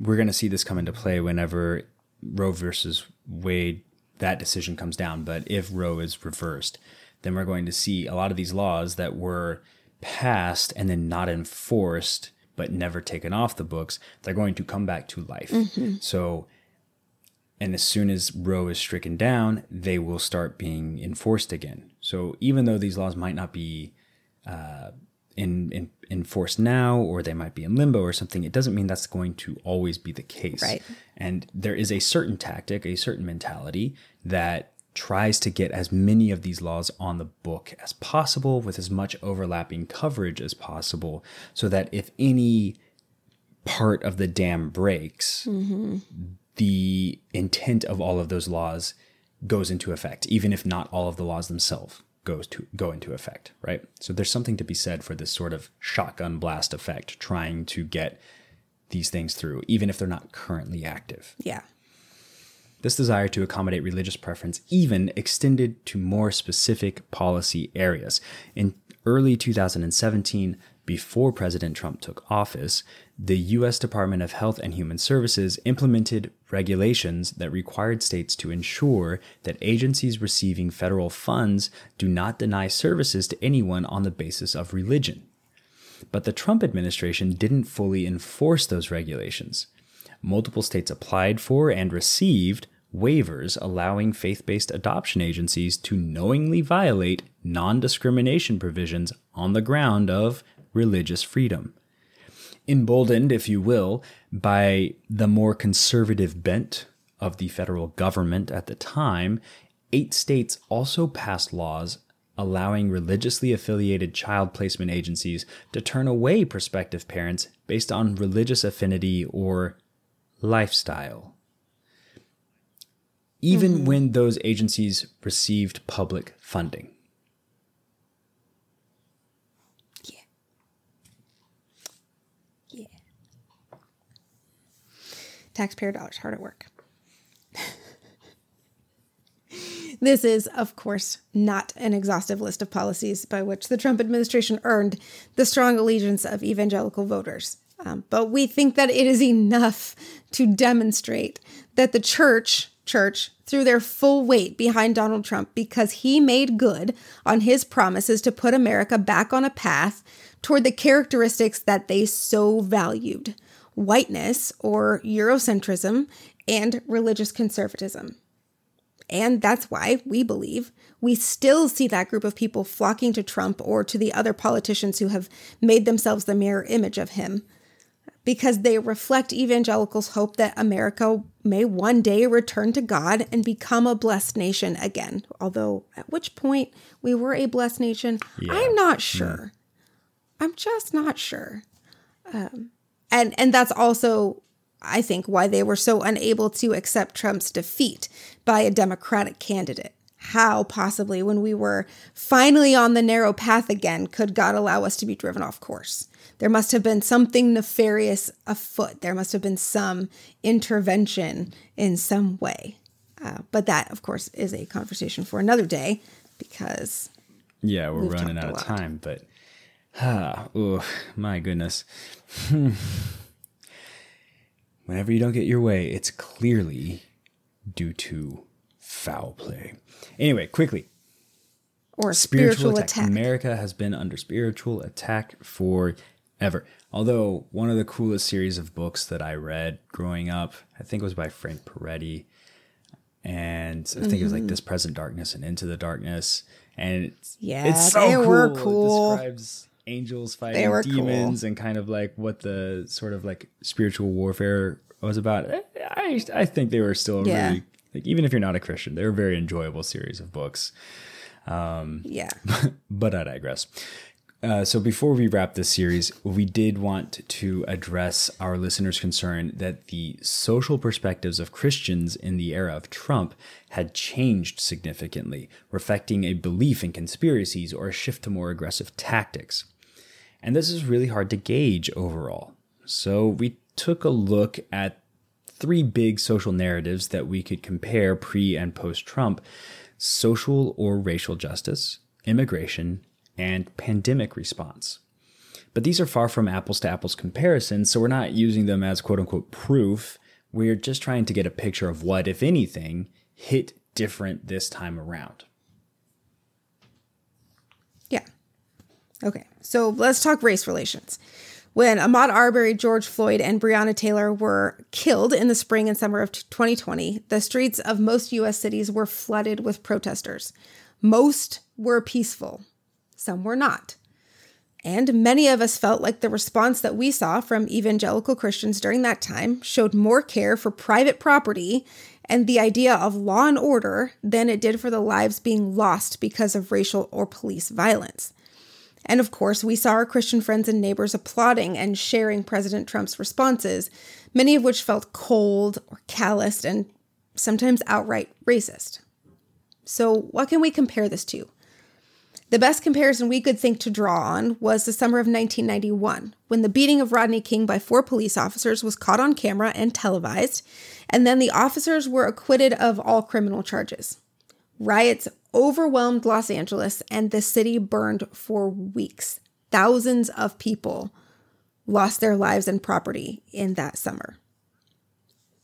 we're going to see this come into play whenever Roe versus Wade, that decision comes down. But if Roe is reversed, then we're going to see a lot of these laws that were passed and then not enforced but never taken off the books, they're going to come back to life. Mm-hmm. So, and as soon as Roe is stricken down, they will start being enforced again. So, even though these laws might not be uh, in, in enforced now or they might be in limbo or something, it doesn't mean that's going to always be the case. Right. And there is a certain tactic, a certain mentality that tries to get as many of these laws on the book as possible with as much overlapping coverage as possible so that if any part of the dam breaks, mm-hmm. the intent of all of those laws goes into effect, even if not all of the laws themselves goes to go into effect, right? So there's something to be said for this sort of shotgun blast effect, trying to get these things through, even if they're not currently active. Yeah. This desire to accommodate religious preference even extended to more specific policy areas. In early 2017, before President Trump took office, the U.S. Department of Health and Human Services implemented regulations that required states to ensure that agencies receiving federal funds do not deny services to anyone on the basis of religion. But the Trump administration didn't fully enforce those regulations. Multiple states applied for and received waivers allowing faith based adoption agencies to knowingly violate non discrimination provisions on the ground of religious freedom. Emboldened, if you will, by the more conservative bent of the federal government at the time, eight states also passed laws allowing religiously affiliated child placement agencies to turn away prospective parents based on religious affinity or lifestyle. Even mm-hmm. when those agencies received public funding. Yeah. Yeah. Taxpayer dollars hard at work. <laughs> this is, of course, not an exhaustive list of policies by which the Trump administration earned the strong allegiance of evangelical voters. Um, but we think that it is enough to demonstrate that the church church threw their full weight behind Donald Trump because he made good on his promises to put America back on a path toward the characteristics that they so valued whiteness or Eurocentrism and religious conservatism. And that's why we believe we still see that group of people flocking to Trump or to the other politicians who have made themselves the mirror image of him, because they reflect evangelicals' hope that America may one day return to God and become a blessed nation again. Although, at which point we were a blessed nation, yeah. I'm not sure. Yeah. I'm just not sure. Um, and and that's also I think why they were so unable to accept Trump's defeat by a Democratic candidate. How possibly, when we were finally on the narrow path again, could God allow us to be driven off course? There must have been something nefarious afoot. There must have been some intervention in some way. Uh, but that, of course, is a conversation for another day because. Yeah, we're running out of time. But <sighs> Ah, oh, my goodness. <laughs> Whenever you don't get your way, it's clearly due to foul play. Anyway, quickly. Or spiritual, spiritual attack. attack. America has been under spiritual attack forever. Although one of the coolest series of books that I read growing up, I think it was by Frank Peretti. And I think mm-hmm. it was like mm-hmm. This Present Darkness and Into the Darkness. And it's, yeah, it's so they cool. were cool. It describes angels fighting demons cool. and kind of like what the sort of like spiritual warfare was about. I I think they were still yeah. really like even if you're not a Christian, they were a very enjoyable series of books. Um, yeah, <laughs> but I digress. Uh, so before we wrap this series, we did want to address our listeners' concern that the social perspectives of Christians in the era of Trump had changed significantly, reflecting a belief in conspiracies or a shift to more aggressive tactics. And this is really hard to gauge overall. So we took a look at three big social narratives that we could compare pre and post Trump social or racial justice, immigration, and pandemic response. But these are far from apples to apples comparisons, so we're not using them as quote unquote proof. We're just trying to get a picture of what, if anything, hit different this time around. Yeah. Okay, so let's talk race relations. When Ahmaud Arbery, George Floyd, and Breonna Taylor were killed in the spring and summer of 2020, the streets of most US cities were flooded with protesters. Most were peaceful, some were not. And many of us felt like the response that we saw from evangelical Christians during that time showed more care for private property and the idea of law and order than it did for the lives being lost because of racial or police violence. And of course, we saw our Christian friends and neighbors applauding and sharing President Trump's responses, many of which felt cold or calloused and sometimes outright racist. So, what can we compare this to? The best comparison we could think to draw on was the summer of 1991, when the beating of Rodney King by four police officers was caught on camera and televised, and then the officers were acquitted of all criminal charges. Riots overwhelmed Los Angeles, and the city burned for weeks. Thousands of people lost their lives and property in that summer.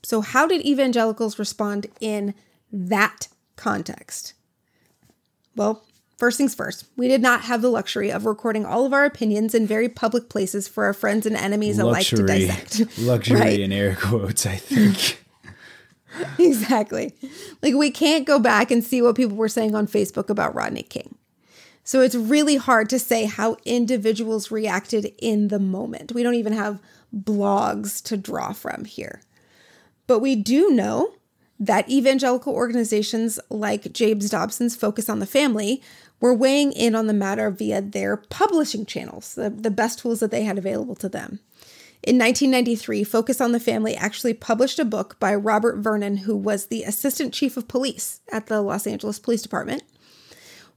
So, how did evangelicals respond in that context? Well, first things first, we did not have the luxury of recording all of our opinions in very public places for our friends and enemies luxury, alike to dissect. <laughs> Luxury right? in air quotes, I think. <laughs> exactly. Like we can't go back and see what people were saying on Facebook about Rodney King. So it's really hard to say how individuals reacted in the moment. We don't even have blogs to draw from here. But we do know that evangelical organizations like James Dobson's Focus on the Family were weighing in on the matter via their publishing channels, the, the best tools that they had available to them. In 1993, Focus on the Family actually published a book by Robert Vernon, who was the assistant chief of police at the Los Angeles Police Department,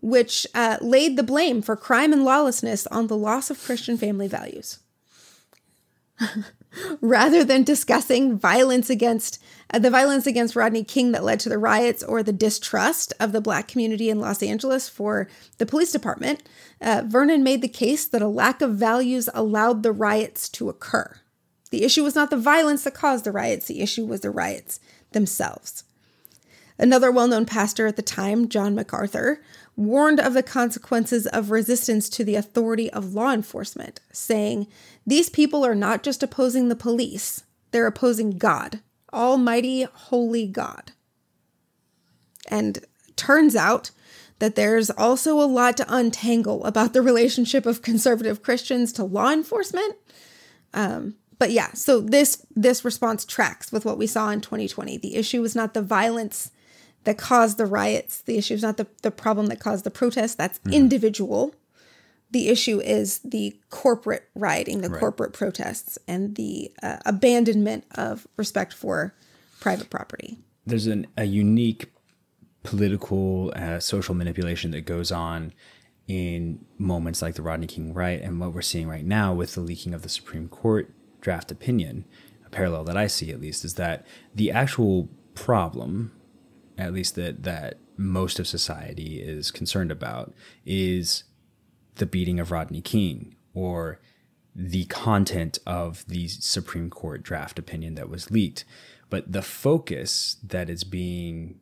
which uh, laid the blame for crime and lawlessness on the loss of Christian family values. <laughs> Rather than discussing violence against the violence against Rodney King that led to the riots or the distrust of the black community in Los Angeles for the police department, uh, Vernon made the case that a lack of values allowed the riots to occur. The issue was not the violence that caused the riots, the issue was the riots themselves. Another well known pastor at the time, John MacArthur, warned of the consequences of resistance to the authority of law enforcement, saying, These people are not just opposing the police, they're opposing God, Almighty Holy God. And turns out that there's also a lot to untangle about the relationship of conservative Christians to law enforcement. Um, but yeah, so this this response tracks with what we saw in 2020. The issue was not the violence that caused the riots. The issue is not the, the problem that caused the protests. That's mm-hmm. individual. The issue is the corporate rioting, the right. corporate protests, and the uh, abandonment of respect for private property. There's an, a unique political, uh, social manipulation that goes on in moments like the Rodney King riot and what we're seeing right now with the leaking of the Supreme Court draft opinion. A parallel that I see, at least, is that the actual problem, at least that that most of society is concerned about, is the beating of Rodney King or the content of the Supreme Court draft opinion that was leaked. But the focus that is being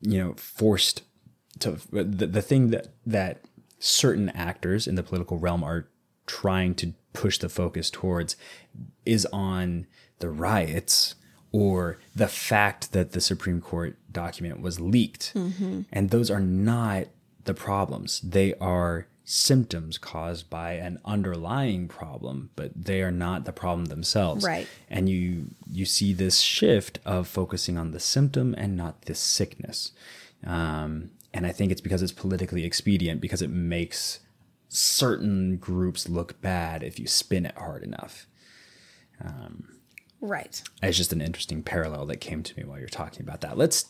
you know forced to the, the thing that that certain actors in the political realm are trying to push the focus towards is on the riots or the fact that the Supreme Court document was leaked. Mm-hmm. And those are not the problems. They are symptoms caused by an underlying problem, but they are not the problem themselves. Right. And you you see this shift of focusing on the symptom and not the sickness. Um, and I think it's because it's politically expedient because it makes certain groups look bad if you spin it hard enough. Um, right. It's just an interesting parallel that came to me while you're talking about that. Let's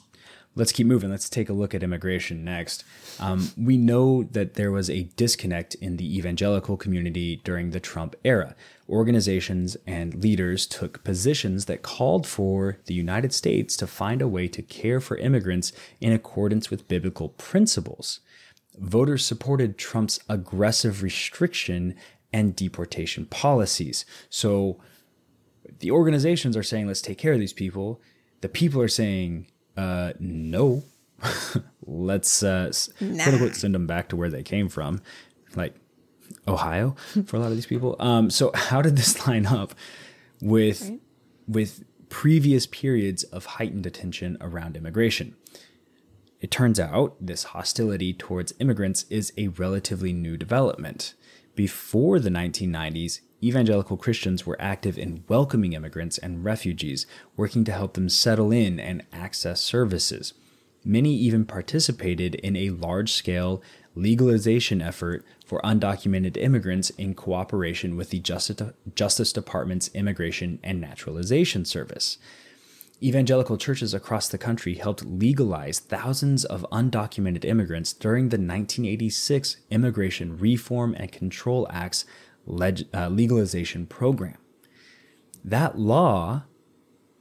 let's keep moving. Let's take a look at immigration next. Um, we know that there was a disconnect in the evangelical community during the Trump era. Organizations and leaders took positions that called for the United States to find a way to care for immigrants in accordance with biblical principles. Voters supported Trump's aggressive restriction and deportation policies. So the organizations are saying, let's take care of these people. The people are saying, uh, no, <laughs> let's uh, nah. quote unquote send them back to where they came from, like Ohio <laughs> for a lot of these people. Um, so how did this <laughs> line up with right. with previous periods of heightened attention around immigration? It turns out this hostility towards immigrants is a relatively new development. Before the 1990s, evangelical Christians were active in welcoming immigrants and refugees, working to help them settle in and access services. Many even participated in a large scale legalization effort for undocumented immigrants in cooperation with the Justice Department's Immigration and Naturalization Service. Evangelical churches across the country helped legalize thousands of undocumented immigrants during the 1986 Immigration Reform and Control Act's leg- uh, legalization program. That law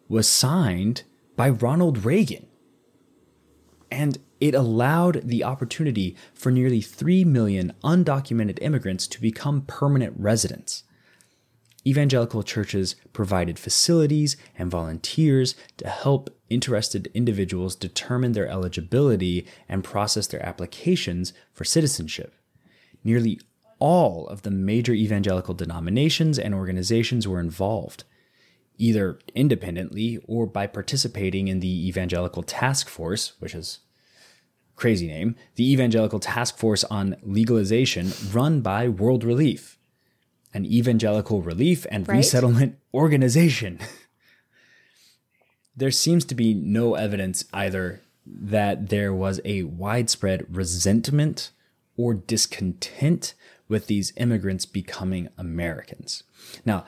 was signed by Ronald Reagan. And it allowed the opportunity for nearly 3 million undocumented immigrants to become permanent residents. Evangelical churches provided facilities and volunteers to help interested individuals determine their eligibility and process their applications for citizenship. Nearly all of the major evangelical denominations and organizations were involved, either independently or by participating in the Evangelical Task Force, which is crazy name, the Evangelical Task Force on Legalization, run by World Relief, an evangelical relief and right? resettlement organization. there seems to be no evidence either that there was a widespread resentment or discontent with these immigrants becoming Americans. Now,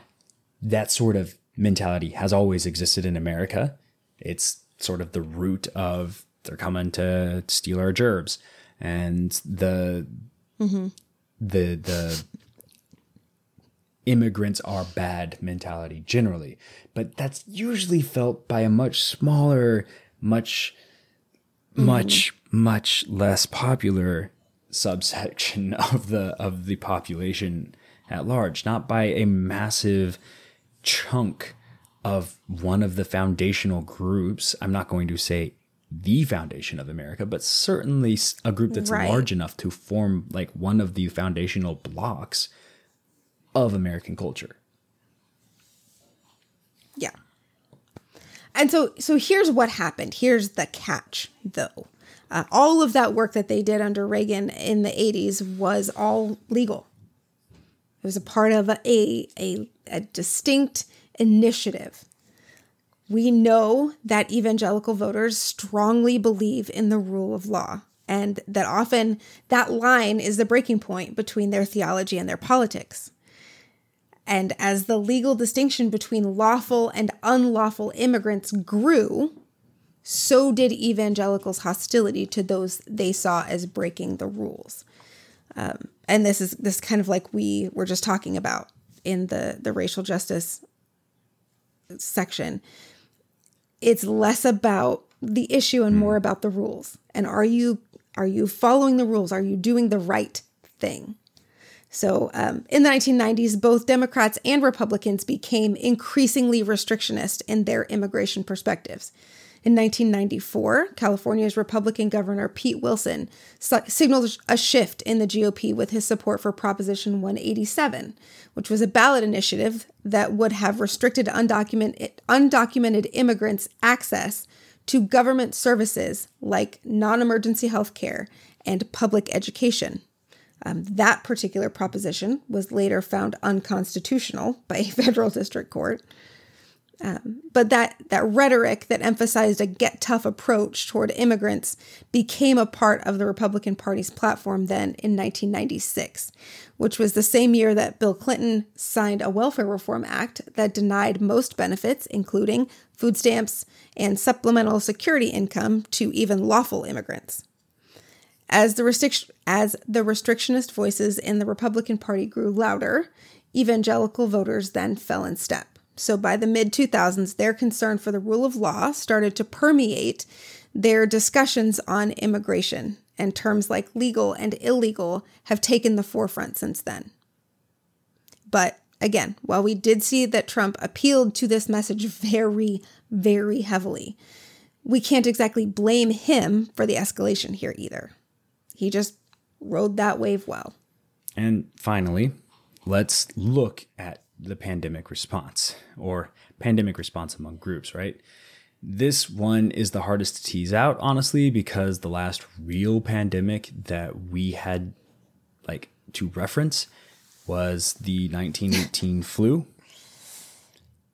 that sort of mentality has always existed in America. It's sort of the root of they're coming to steal our gerbs and the mm-hmm. the the immigrants are bad mentality generally but that's usually felt by a much smaller much mm-hmm. much much less popular subsection <laughs> of the of the population at large not by a massive chunk of one of the foundational groups i'm not going to say the foundation of America, but certainly a group that's right. large enough to form like one of the foundational blocks of American culture. Yeah. And so so here's what happened. Here's the catch though. Uh, all of that work that they did under Reagan in the 80s was all legal. It was a part of a, a, a distinct initiative we know that evangelical voters strongly believe in the rule of law, and that often that line is the breaking point between their theology and their politics. And as the legal distinction between lawful and unlawful immigrants grew, so did evangelicals' hostility to those they saw as breaking the rules. Um, and this is this kind of like we were just talking about in the the racial justice section it's less about the issue and more hmm. about the rules. And are you are you following the rules? Are you doing the right thing? So, um, in the 1990s, both Democrats and Republicans became increasingly restrictionist in their immigration perspectives. In 1994, California's Republican Governor Pete Wilson signaled a shift in the GOP with his support for Proposition 187, which was a ballot initiative that would have restricted undocumented, undocumented immigrants' access to government services like non emergency health care and public education. Um, that particular proposition was later found unconstitutional by a <laughs> federal district court. Um, but that that rhetoric that emphasized a get tough approach toward immigrants became a part of the Republican Party's platform then in 1996, which was the same year that Bill Clinton signed a welfare reform act that denied most benefits, including food stamps and supplemental security income, to even lawful immigrants. As the, restric- as the restrictionist voices in the Republican Party grew louder, evangelical voters then fell in step. So by the mid 2000s, their concern for the rule of law started to permeate their discussions on immigration, and terms like legal and illegal have taken the forefront since then. But again, while we did see that Trump appealed to this message very, very heavily, we can't exactly blame him for the escalation here either. He just rode that wave well. And finally, let's look at the pandemic response or pandemic response among groups, right? This one is the hardest to tease out, honestly, because the last real pandemic that we had like to reference was the 1918 <laughs> flu.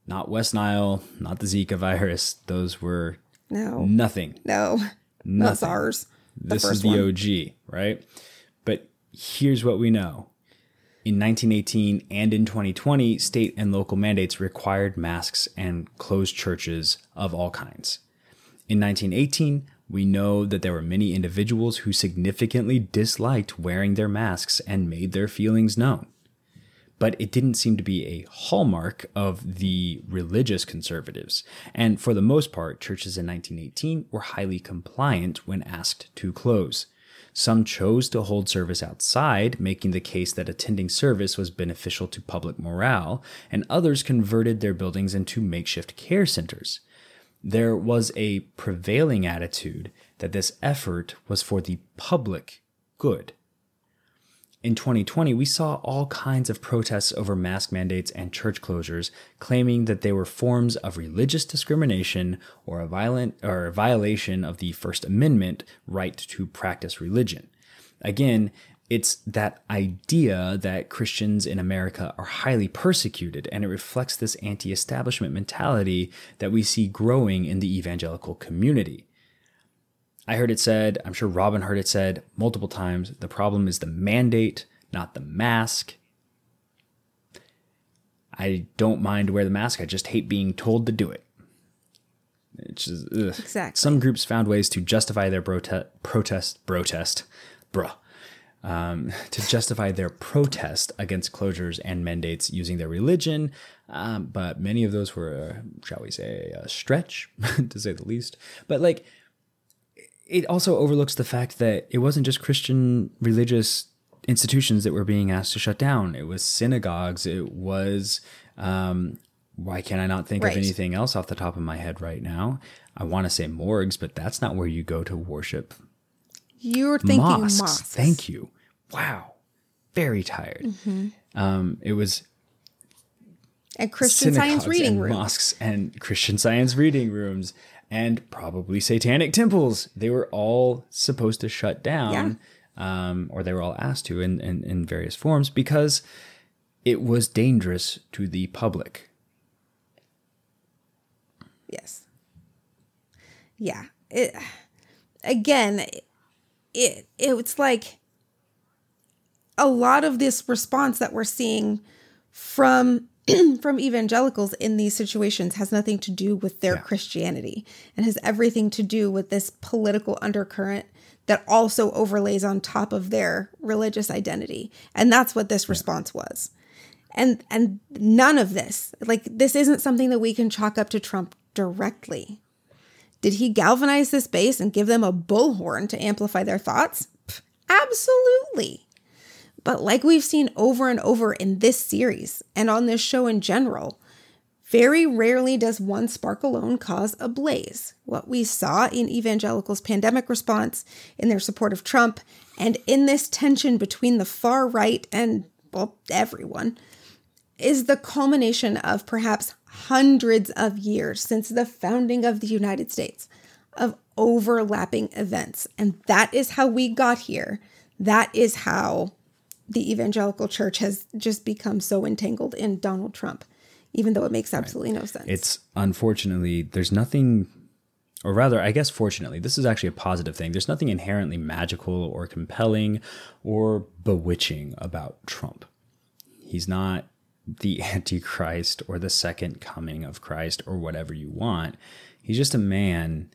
Not West Nile, not the Zika virus. Those were No. nothing. No. <laughs> Nothing. Not SARS. The this is the one. OG, right? But here's what we know. In 1918 and in 2020, state and local mandates required masks and closed churches of all kinds. In 1918, we know that there were many individuals who significantly disliked wearing their masks and made their feelings known. But it didn't seem to be a hallmark of the religious conservatives. And for the most part, churches in 1918 were highly compliant when asked to close. Some chose to hold service outside, making the case that attending service was beneficial to public morale, and others converted their buildings into makeshift care centers there was a prevailing attitude that this effort was for the public good. In 2020, we saw all kinds of protests over mask mandates and church closures, claiming that they were forms of religious discrimination or a violent or a violation of the First Amendment right to practice religion. Again, it's that idea that Christians in America are highly persecuted, and it reflects this anti establishment mentality that we see growing in the evangelical community. I heard it said, I'm sure Robin heard it said multiple times the problem is the mandate, not the mask. I don't mind to wear the mask, I just hate being told to do it. It's just, ugh. Exactly. Some groups found ways to justify their prote- protest, protest, bruh, um, <laughs> to justify their protest against closures and mandates using their religion. Um, but many of those were, uh, shall we say, a stretch, <laughs> to say the least. But like, it also overlooks the fact that it wasn't just Christian religious institutions that were being asked to shut down. It was synagogues. It was, um, why can I not think Right. of anything else off the top of my head right now? I want to say morgues, but that's not where you go to worship You're thinking mosques. mosques. Thank you. Wow. Very tired. Mm-hmm. Um, it was And Christian Science reading rooms. mosques and Christian Science reading rooms and probably satanic temples. They were all supposed to shut down, um, or they were all asked to in, in, in various forms because it was dangerous to the public. Yes. Yeah. It again it, it it's like a lot of this response that we're seeing from <clears throat> from evangelicals in these situations has nothing to do with their Yeah. Christianity and has everything to do with this political undercurrent that also overlays on top of their religious identity. And that's what this response was. And and none of this, like this isn't something that we can chalk up to Trump directly. Did he galvanize this base and give them a bullhorn to amplify their thoughts? Absolutely. But like we've seen over and over in this series and on this show in general, very rarely does one spark alone cause a blaze. What we saw in evangelicals' pandemic response, in their support of Trump, and in this tension between the far right and, well, everyone, is the culmination of perhaps hundreds of years since the founding of the United States of overlapping events. And that is how we got here. That is how the evangelical church has just become so entangled in Donald Trump, even though it makes absolutely no sense. It's unfortunately, there's nothing, or rather, I guess fortunately, this is actually a positive thing. There's nothing inherently magical or compelling or bewitching about Trump. He's not the <laughs> Antichrist or the second coming of Christ or whatever you want. He's just a man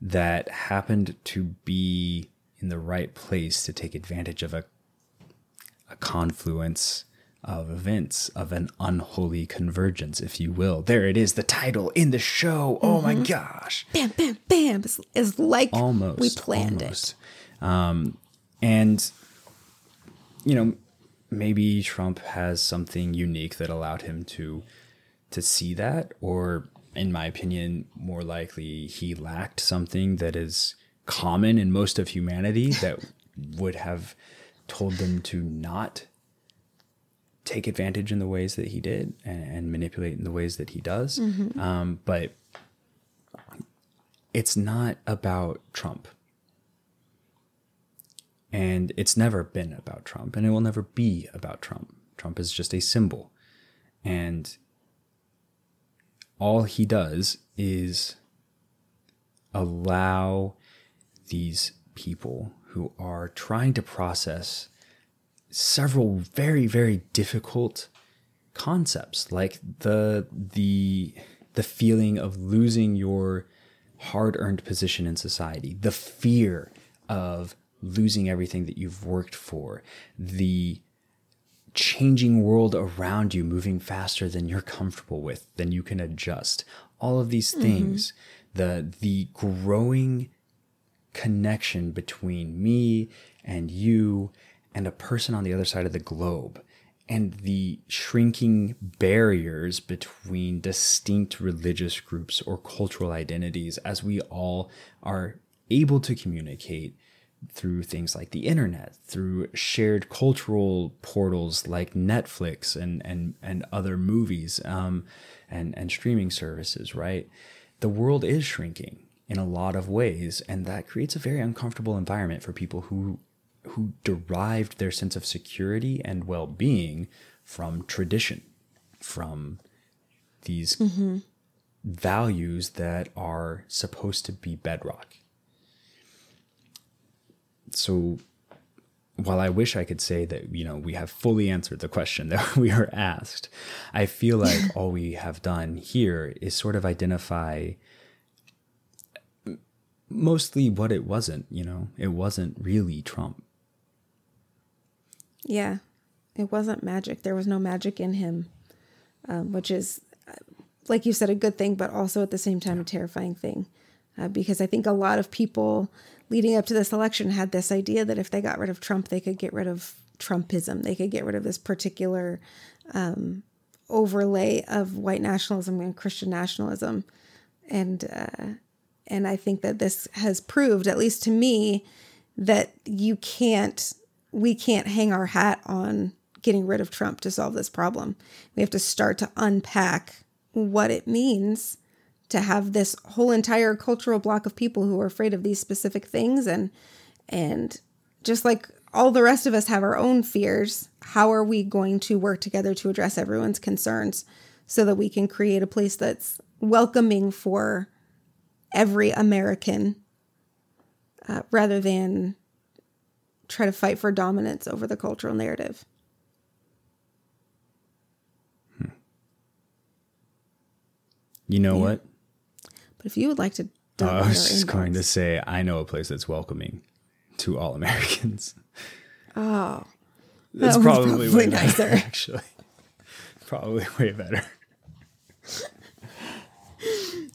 that happened to be in the right place to take advantage of a, a confluence of events of an unholy convergence, if you will. There it is, the title in the show. Oh my gosh. bam, bam, bam. It's, it's like Almost. we planned almost. Um, and, you know, maybe Trump has something unique that allowed him to to see that, or in my opinion, more likely he lacked something that is common in most of humanity that would have told them to not take advantage in the ways that he did and, and manipulate in the ways that he does. Um, but it's not about Trump. And it's never been about Trump, and it will never be about Trump. Trump is just a symbol. And all he does is allow these people who are trying to process several very very difficult concepts like the the the feeling of losing your hard-earned position in society the fear of losing everything that you've worked for the changing world around you moving faster than you're comfortable with than you can adjust all of these things mm-hmm. the the growing connection between me and you and a person on the other side of the globe and the shrinking barriers between distinct religious groups or cultural identities as we all are able to communicate through things like the internet, through shared cultural portals like Netflix and and and other movies um, and and streaming services. Right, the world is shrinking in a lot of ways, and that creates a very uncomfortable environment for people who who derived their sense of security and well-being from tradition, from these mm-hmm. values that are supposed to be bedrock so while I wish I could say that, you know, we have fully answered the question <laughs> that we are asked, I feel like <laughs> all we have done here is sort of identify mostly what it wasn't, you know, it wasn't really Trump. Yeah, it wasn't magic. There was no magic in him, um, which is, like you said, a good thing, but also at the same time, a terrifying thing. Uh, because I think a lot of people leading up to this election had this idea that if they got rid of Trump, they could get rid of Trumpism. They could get rid of this particular um, overlay of white nationalism and Christian nationalism, and uh, and I think that this has proved, at least to me, that you can't, we can't hang our hat on getting rid of Trump to solve this problem. We have to start to unpack what it means to have this whole entire cultural block of people who are afraid of these specific things and and just like all the rest of us have our own fears how are we going to work together to address everyone's concerns so that we can create a place that's welcoming for every american uh, rather than try to fight for dominance over the cultural narrative you know yeah. what but if you would like to, uh, I was just inbox, going to say, I know a place that's welcoming to all <laughs> Americans. Oh, that's probably, probably way nicer. Better, <laughs> actually, probably way better.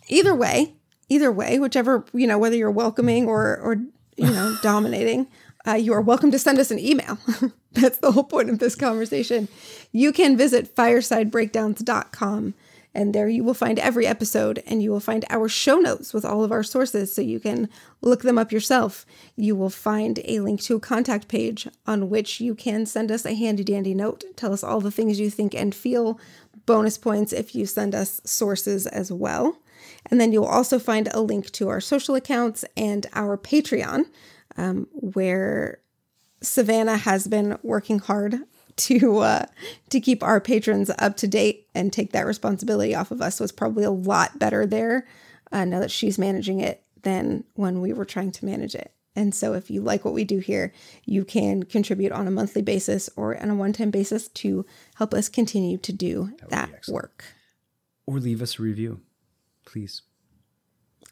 either way, either way, whichever you know, whether you're welcoming or or you know <laughs> dominating, uh, you are welcome to send us an email. <laughs> That's the whole point of this conversation. You can visit firesidebreakdowns.com and there you will find every episode and you will find our show notes with all of our sources so you can look them up yourself. You will find a link to a contact page on which you can send us a handy dandy note. Tell us all the things you think and feel. Bonus points if you send us sources as well. And then you'll also find a link to our social accounts and our Patreon, um, where Savannah has been working hard <laughs> to uh, to keep our patrons up to date and take that responsibility off of us was probably a lot better there uh, now that she's managing it than when we were trying to manage it. And so, if you like what we do here, you can contribute on a monthly basis or on a one time basis to help us continue to do that, that work. Or leave us a review, please.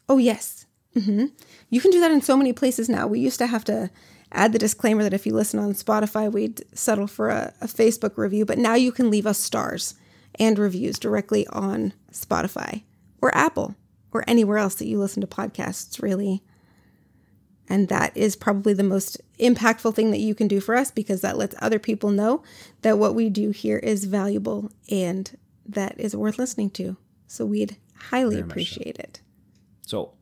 Oh, yes. Mm-hmm. You can do that in so many places now. We used to have to add the disclaimer that if you listen on Spotify, we'd settle for a, a Facebook review, but now you can leave us stars and reviews directly on Spotify or Apple or anywhere else that you listen to podcasts, really. And that is probably the most impactful thing that you can do for us because that lets other people know that what we do here is valuable and that is worth listening to. So we'd highly Very appreciate so. it. So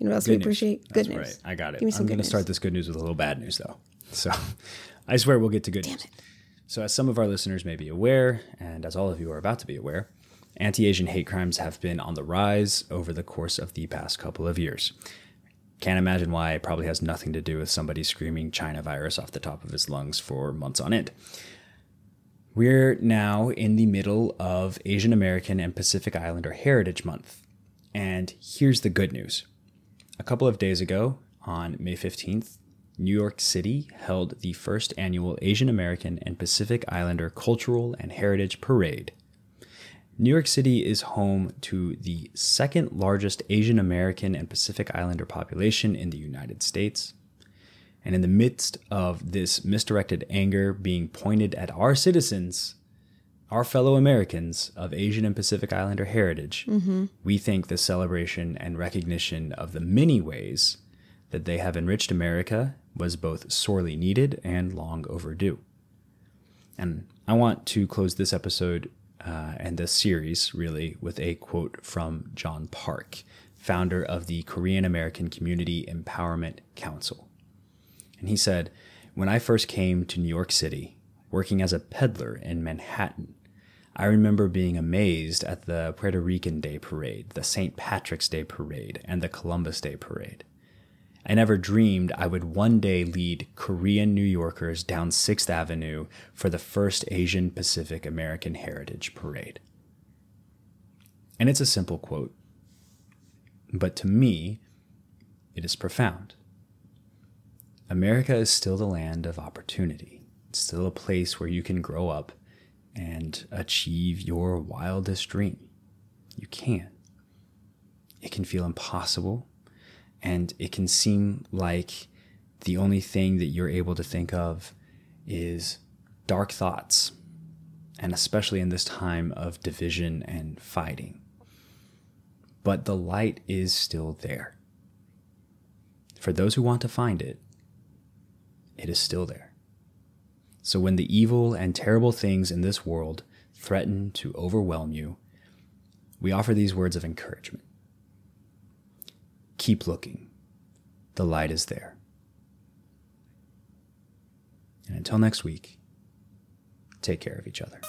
you know what else we appreciate? Good news. Right. I got it. I'm going to start this good news with a little bad news, though. So <laughs> I swear we'll get to good Damn news. It. So, as some of our listeners may be aware, and as all of you are about to be aware, anti Asian hate crimes have been on the rise over the course of the past couple of years. Can't imagine why it probably has nothing to do with somebody screaming China virus off the top of his lungs for months on end. We're now in the middle of Asian American and Pacific Islander Heritage Month. And here's the good news. A couple of days ago, on May 15th, New York City held the first annual Asian American and Pacific Islander Cultural and Heritage Parade. New York City is home to the second largest Asian American and Pacific Islander population in the United States. And in the midst of this misdirected anger being pointed at our citizens, our fellow Americans of Asian and Pacific Islander heritage, mm-hmm. we think the celebration and recognition of the many ways that they have enriched America was both sorely needed and long overdue. And I want to close this episode uh, and this series really with a quote from John Park, founder of the Korean American Community Empowerment Council. And he said, When I first came to New York City, working as a peddler in Manhattan, I remember being amazed at the Puerto Rican Day Parade, the St. Patrick's Day Parade, and the Columbus Day Parade. I never dreamed I would one day lead Korean New Yorkers down 6th Avenue for the first Asian Pacific American Heritage Parade. And it's a simple quote, but to me, it is profound. America is still the land of opportunity. It's still a place where you can grow up and achieve your wildest dream. You can. It can feel impossible and it can seem like the only thing that you're able to think of is dark thoughts, and especially in this time of division and fighting. But the light is still there. For those who want to find it, it is still there. So when the evil and terrible things in this world threaten to overwhelm you, we offer these words of encouragement. Keep looking. The light is there. And until next week, take care of each other.